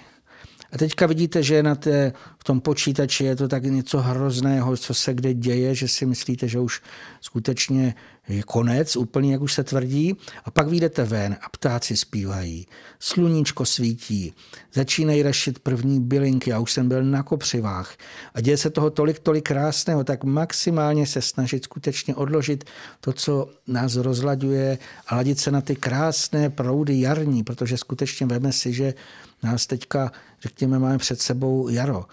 A teďka vidíte, že na té, v tom počítači je to tak něco hrozného, co se kde děje, že si myslíte, že už skutečně je konec, úplně jak už se tvrdí. A pak vyjdete ven a ptáci zpívají, sluníčko svítí, začínají rašit první bylinky, já už jsem byl na kopřivách. A děje se toho tolik, tolik krásného, tak maximálně se snažit skutečně odložit to, co nás rozlaďuje a ladit se na ty krásné proudy jarní, protože skutečně veme si, že nás teďka, řekněme, máme před sebou jaro,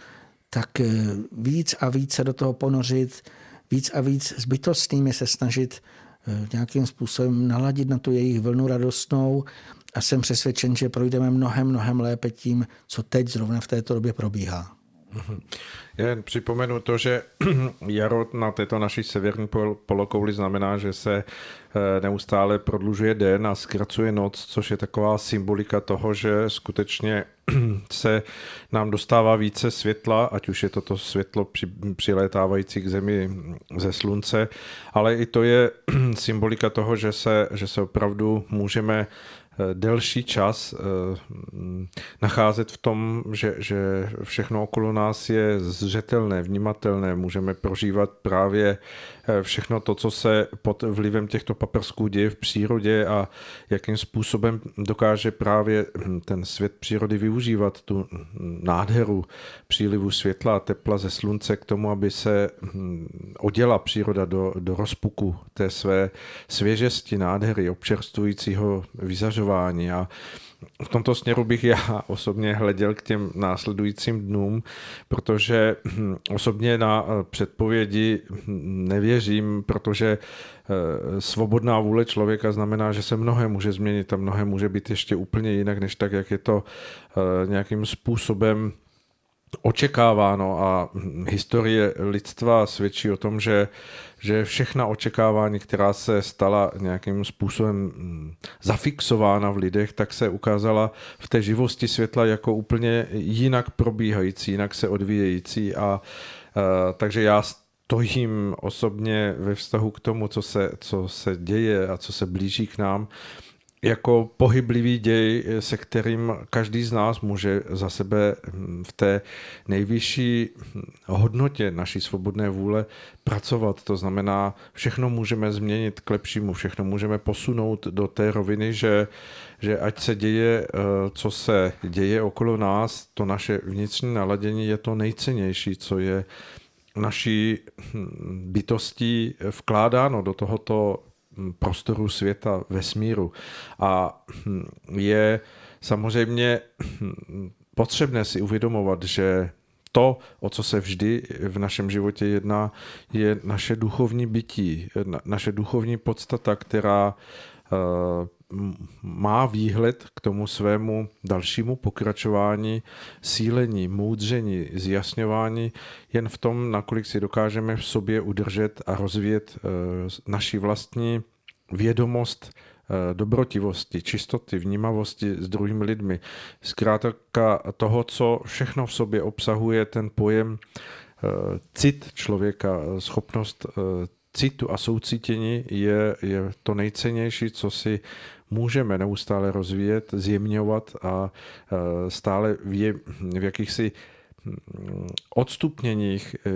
tak eh, víc a víc se do toho ponořit, víc a víc s bytostnými se snažit nějakým způsobem naladit na tu jejich vlnu radostnou a jsem přesvědčen, že projdeme mnohem, mnohem lépe tím, co teď zrovna v této době probíhá. Mhm. Jen připomenu to, že jaro na této naší severní polokouli znamená, že se eh, neustále prodlužuje den a zkracuje noc, což je taková symbolika toho, že skutečně se nám dostává více světla, ať už je to to světlo při, přilétávající k zemi ze slunce, ale i to je symbolika toho, že se, že se opravdu můžeme delší čas eh, nacházet v tom, že, že všechno okolo nás je zřetelné, vnímatelné, můžeme prožívat právě eh, všechno to, co se pod vlivem těchto paprsků děje v přírodě a jakým způsobem dokáže právě hm, ten svět přírody využívat tu nádheru přílivu světla a tepla ze slunce k tomu, aby se hm, oděla příroda do, do rozpuku té své svěžesti, nádhery, občerstvujícího vyzařování. A v tomto směru bych já osobně hleděl k těm následujícím dnům, protože hm, osobně na eh, předpovědi hm, nevěřím, protože eh, svobodná vůle člověka znamená, že se mnohé může změnit a mnohé může být ještě úplně jinak, než tak, jak je to eh, nějakým způsobem očekáváno a historie lidstva svědčí o tom, že, že všechna očekávání, která se stala nějakým způsobem mm, zafixována v lidech, tak se ukázala v té živosti světla jako úplně jinak probíhající, jinak se odvíjející a, a takže já stojím osobně ve vztahu k tomu, co se, co se děje a co se blíží k nám, jako pohyblivý děj, se kterým každý z nás může za sebe v té nejvyšší hodnotě naší svobodné vůle pracovat. To znamená, všechno můžeme změnit k lepšímu, všechno můžeme posunout do té roviny, že, že ať se děje, eh, co se děje okolo nás, to naše vnitřní naladění je to nejcennější, co je naší bytostí vkládáno do tohoto prostoru světa, vesmíru. A je samozřejmě potřebné si uvědomovat, že to, o co se vždy v našem životě jedná, je naše duchovní bytí, naše duchovní podstata, která eh, má výhled k tomu svému dalšímu pokračování, sílení, moudření, zjasňování jen v tom, nakolik si dokážeme v sobě udržet a rozvíjet eh, naši vlastní vědomost eh, dobrotivosti, čistoty, vnímavosti s druhými lidmi. Zkrátka toho, co všechno v sobě obsahuje ten pojem eh, cit člověka, schopnost citu a soucítění je, je to nejcennější, co si můžeme neustále rozvíjet, zjemňovat a stále v, v jakýchsi hm, odstupněních e,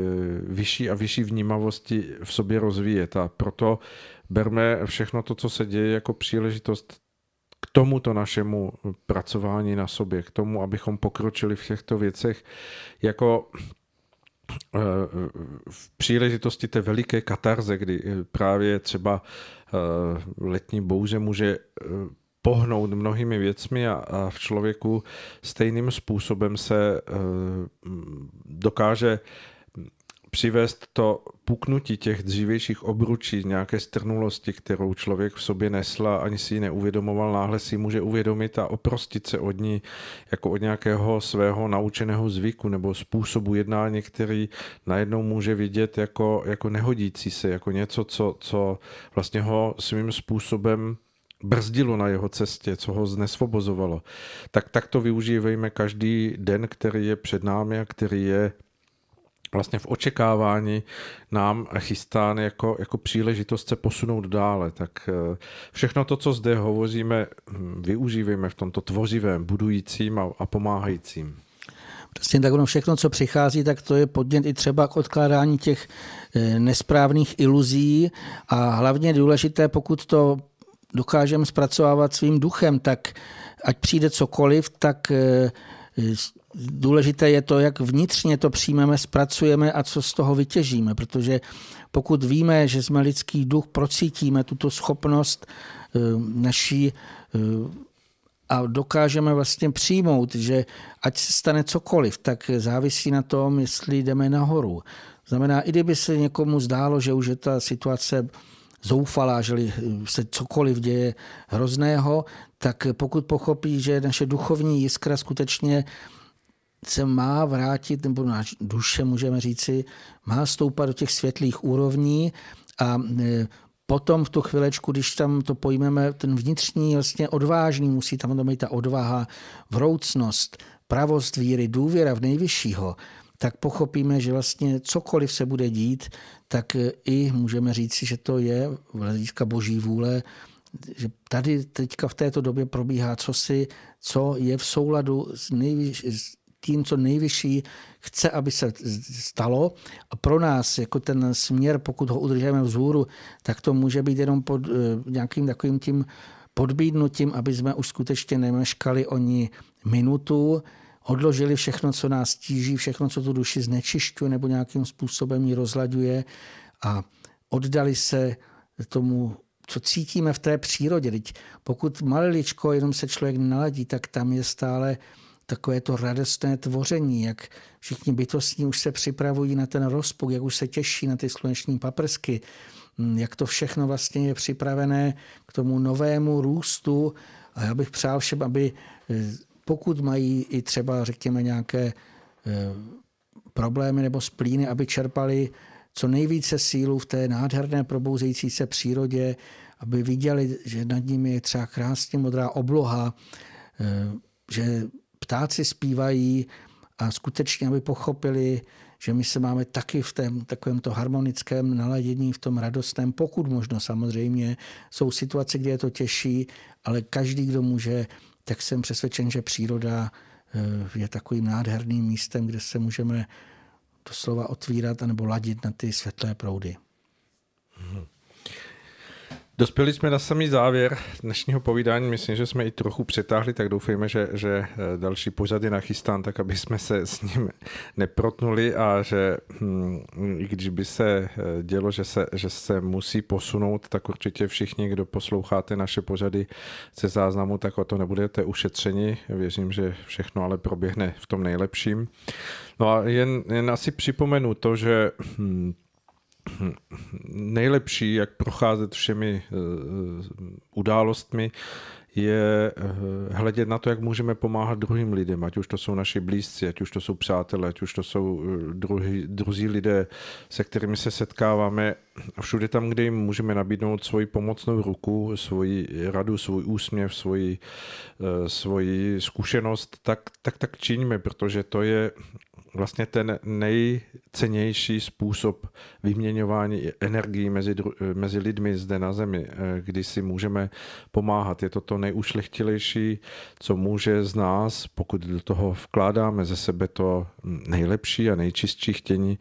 vyšší a vyšší vnímavosti v sobě rozvíjet. A proto berme všechno to, co se děje, jako příležitost k tomuto našemu pracování na sobě, k tomu, abychom pokročili v těchto věcech jako e, v příležitosti té veliké katarze, kdy právě třeba Eh, letní bouře může eh, pohnout mnohými věcmi a, a v člověku stejným způsobem se eh, dokáže přivést to puknutí těch dřívějších obručí, nějaké strnulosti, kterou člověk v sobě nesl a ani si ji neuvědomoval, náhle si může uvědomit a oprostit se od ní jako od nějakého svého naučeného zvyku nebo způsobu jednání, který najednou může vidět jako, jako nehodící se, jako něco, co, co vlastně ho svým způsobem brzdilo na jeho cestě, co ho znesvobozovalo. Tak, tak to využívejme každý den, který je před námi a který je vlastně v očekávání nám chystán jako, jako příležitost se posunout dále. Tak eh, všechno to, co zde hovoříme, hm, využívejme v tomto tvořivém, budujícím a, a pomáhajícím. Přesně tak ono všechno, co přichází, tak to je podnět i třeba k odkládání těch eh, nesprávných iluzí a hlavně důležité, pokud to dokážeme zpracovávat svým duchem, tak ať přijde cokoliv, tak eh, důležité je to, jak vnitřně to přijmeme, zpracujeme a co z toho vytěžíme, protože pokud víme, že jsme lidský duch, procítíme tuto schopnost eh, naší eh, a dokážeme vlastně přijmout, že ať se stane cokoliv, tak závisí na tom, jestli jdeme nahoru. Znamená, i kdyby se někomu zdálo, že už je ta situace zoufalá, že se cokoliv děje hrozného, tak pokud pochopí, že naše duchovní jiskra skutečně se má vrátit, nebo náš duše, můžeme říci, má stoupat do těch světlých úrovní a e, potom v tu chvilečku, když tam to pojmeme, ten vnitřní, vlastně odvážný, musí tam být ta odvaha, vroucnost, pravost víry, důvěra v nejvyššího, tak pochopíme, že vlastně cokoliv se bude dít, tak e, i můžeme říci, že to je hlediska boží vůle, že tady teďka v této době probíhá cosi, co je v souladu s, nejvyš, s tím, co nejvyšší chce, aby se stalo. A pro nás, jako ten směr, pokud ho udržíme vzhůru, tak to může být jenom pod eh, nějakým takovým tím podbídnutím, aby jsme už skutečně nemeškali oni minutu, odložili všechno, co nás tíží, všechno, co tu duši znečišťuje nebo nějakým způsobem ji rozlaďuje a oddali se tomu, co cítíme v té přírodě. Teď pokud maliličko jenom se člověk naladí, tak tam je stále takové to radostné tvoření, jak všichni bytostní už se připravují na ten rozpuk, jak už se těší na ty sluneční paprsky, mm, jak to všechno vlastně je připravené k tomu novému růstu. A já bych přál všem, aby e, pokud mají i třeba, řekněme, nějaké e, problémy nebo splíny, aby čerpali co nejvíce sílu v té nádherné probouzející se přírodě, aby viděli, že nad nimi je třeba krásně modrá obloha, že ptáci zpívají a skutečně, aby pochopili, že my se máme taky v tom takovémto harmonickém naladění, v tom radostném, pokud možno samozřejmě. Jsou situace, kde je to těžší, ale každý, kdo může, tak jsem přesvědčen, že příroda eh, je takovým nádherným místem, kde se můžeme doslova otvírat nebo ladit na ty světlé proudy. Hmm. Dospěli jsme na samý závěr dnešního povídání. Myslím, že jsme i trochu přetáhli, tak doufejme, že, že eh, další pořad je nachystán, tak aby jsme se s ním neprotnuli a že hm, i když by se eh, dělo, že se, že se musí posunout, tak určitě všichni, kdo posloucháte naše pořady ze záznamu, tak o to nebudete ušetřeni. Věřím, že všechno ale proběhne v tom nejlepším. No a jen, jen asi připomenu to, že hm, nejlepší, jak procházet všemi eh, událostmi, je eh, hledět na to, jak můžeme pomáhat druhým lidem, ať už to jsou naši blízci, ať už to jsou přátelé, ať už to jsou eh, druhý, druzí lidé, se kterými se setkáváme. Všude tam, kde jim můžeme nabídnout svoji pomocnou ruku, svoji radu, svůj úsměv, svoji, svoji zkušenost, tak, tak tak činíme, protože to je vlastně ten nejcennější způsob vyměňování energií mezi, mezi lidmi zde na Zemi, eh, kdy si můžeme pomáhat. Je to to nejušlechtilejší, co může z nás, pokud do toho vkládáme ze sebe to nejlepší a nejčistší chtění,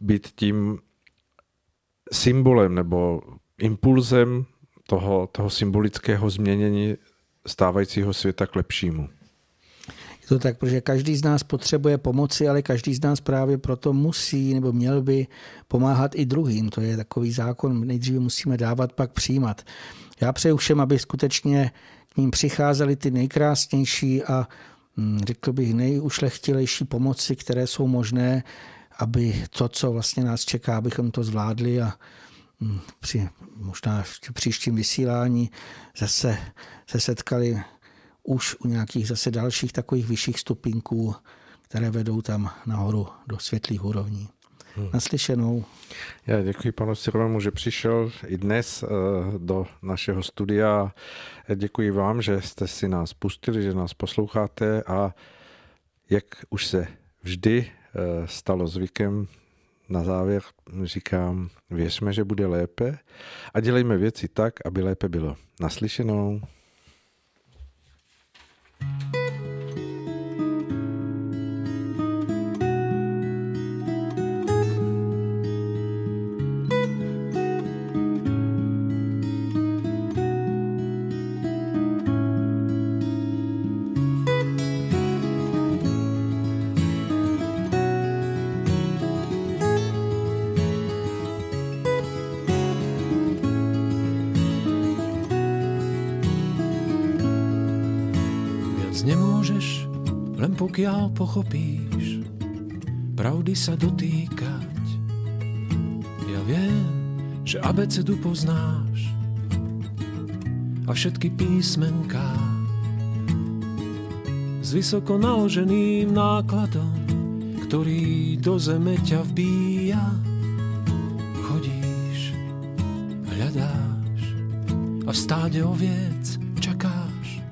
být tím symbolem nebo impulzem toho, toho symbolického změnění stávajícího světa k lepšímu. Je to tak, protože každý z nás potřebuje pomoci, ale každý z nás právě proto musí nebo měl by pomáhat i druhým. To je takový zákon, nejdříve musíme dávat, pak přijímat. Já přeju všem, aby skutečně k ním přicházely ty nejkrásnější a hm, řekl bych nejušlechtilejší pomoci, které jsou možné, aby to, co vlastně nás čeká, abychom to zvládli a hm, při možná v příštím vysílání zase se setkali už u nějakých zase dalších takových vyšších stupinků, které vedou tam nahoru do světlých úrovní. Hmm. Naslyšenou. Já děkuji panu Sirovému, že přišel i dnes eh, do našeho studia. Děkuji vám, že jste si nás pustili, že nás posloucháte a jak už se vždy eh, stalo zvykem, na závěr říkám, věřme, že bude lépe a dělejme věci tak, aby lépe bylo. Naslyšenou. Thank you. Pokiaľ pochopíš, pravdy sa dotýkať. Ja viem, že abecedu poznáš a všetky písmenká s vysoko naloženým nákladom, ktorý do zeme ťa vbíja. Chodíš, hľadáš a v stáde oviec čakáš,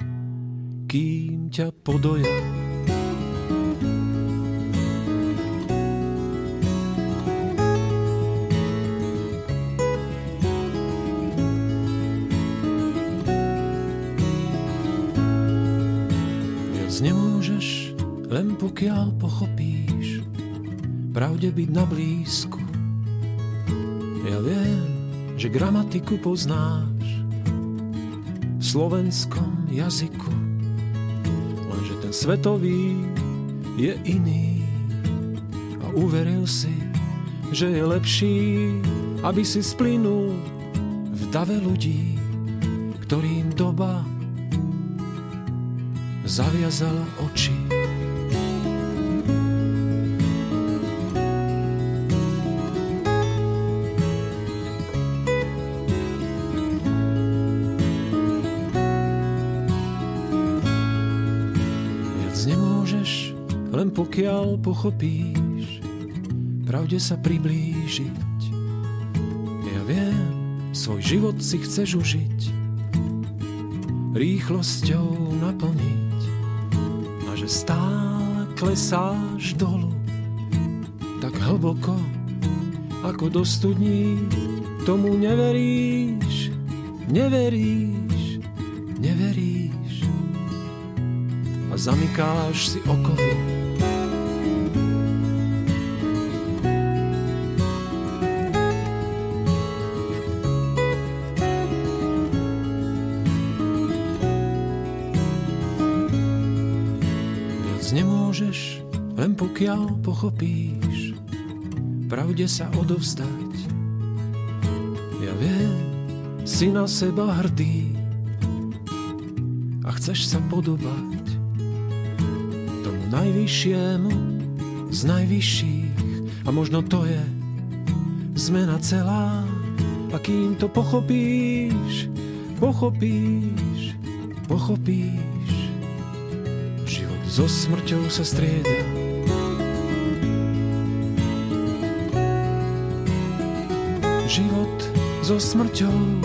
kým ťa podoja. Pravde byť na blízku. Ja viem, že gramatiku poznáš v slovenskom jazyku, lenže ten svetový je iný a uveril si, že je lepší, aby si splynul v dave ľudí, ktorým doba zaviazala oči. Len pokiaľ pochopíš, pravde sa priblížiť. Ja viem, svoj život si chceš užiť, rýchlosťou naplniť a že stále klesáš dolu, tak hlboko, ako do studní, tomu neveríš, neveríš, neveríš a zamykáš si okovy. Pokiaľ pochopíš, pravde sa odovzdať. Ja viem, si na seba hrdý. A chceš sa podobať. Tomu najvyššiemu z najvyšších. A možno to je zmena celá. A kým to pochopíš, pochopíš, pochopíš. Život so smrťou sa strieda so smrťou.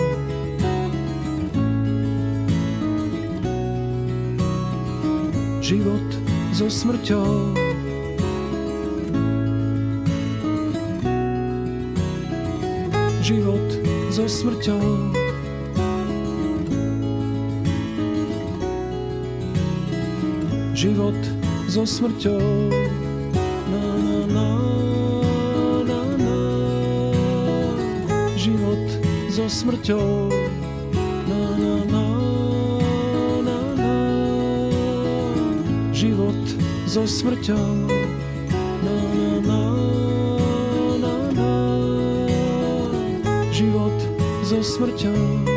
Život so smrťou. Život so smrťou. Život so smrťou. Smrťou. Na, na, na, na, na. Život so smrťou. Na, na, na, na, na. Život so smrťou.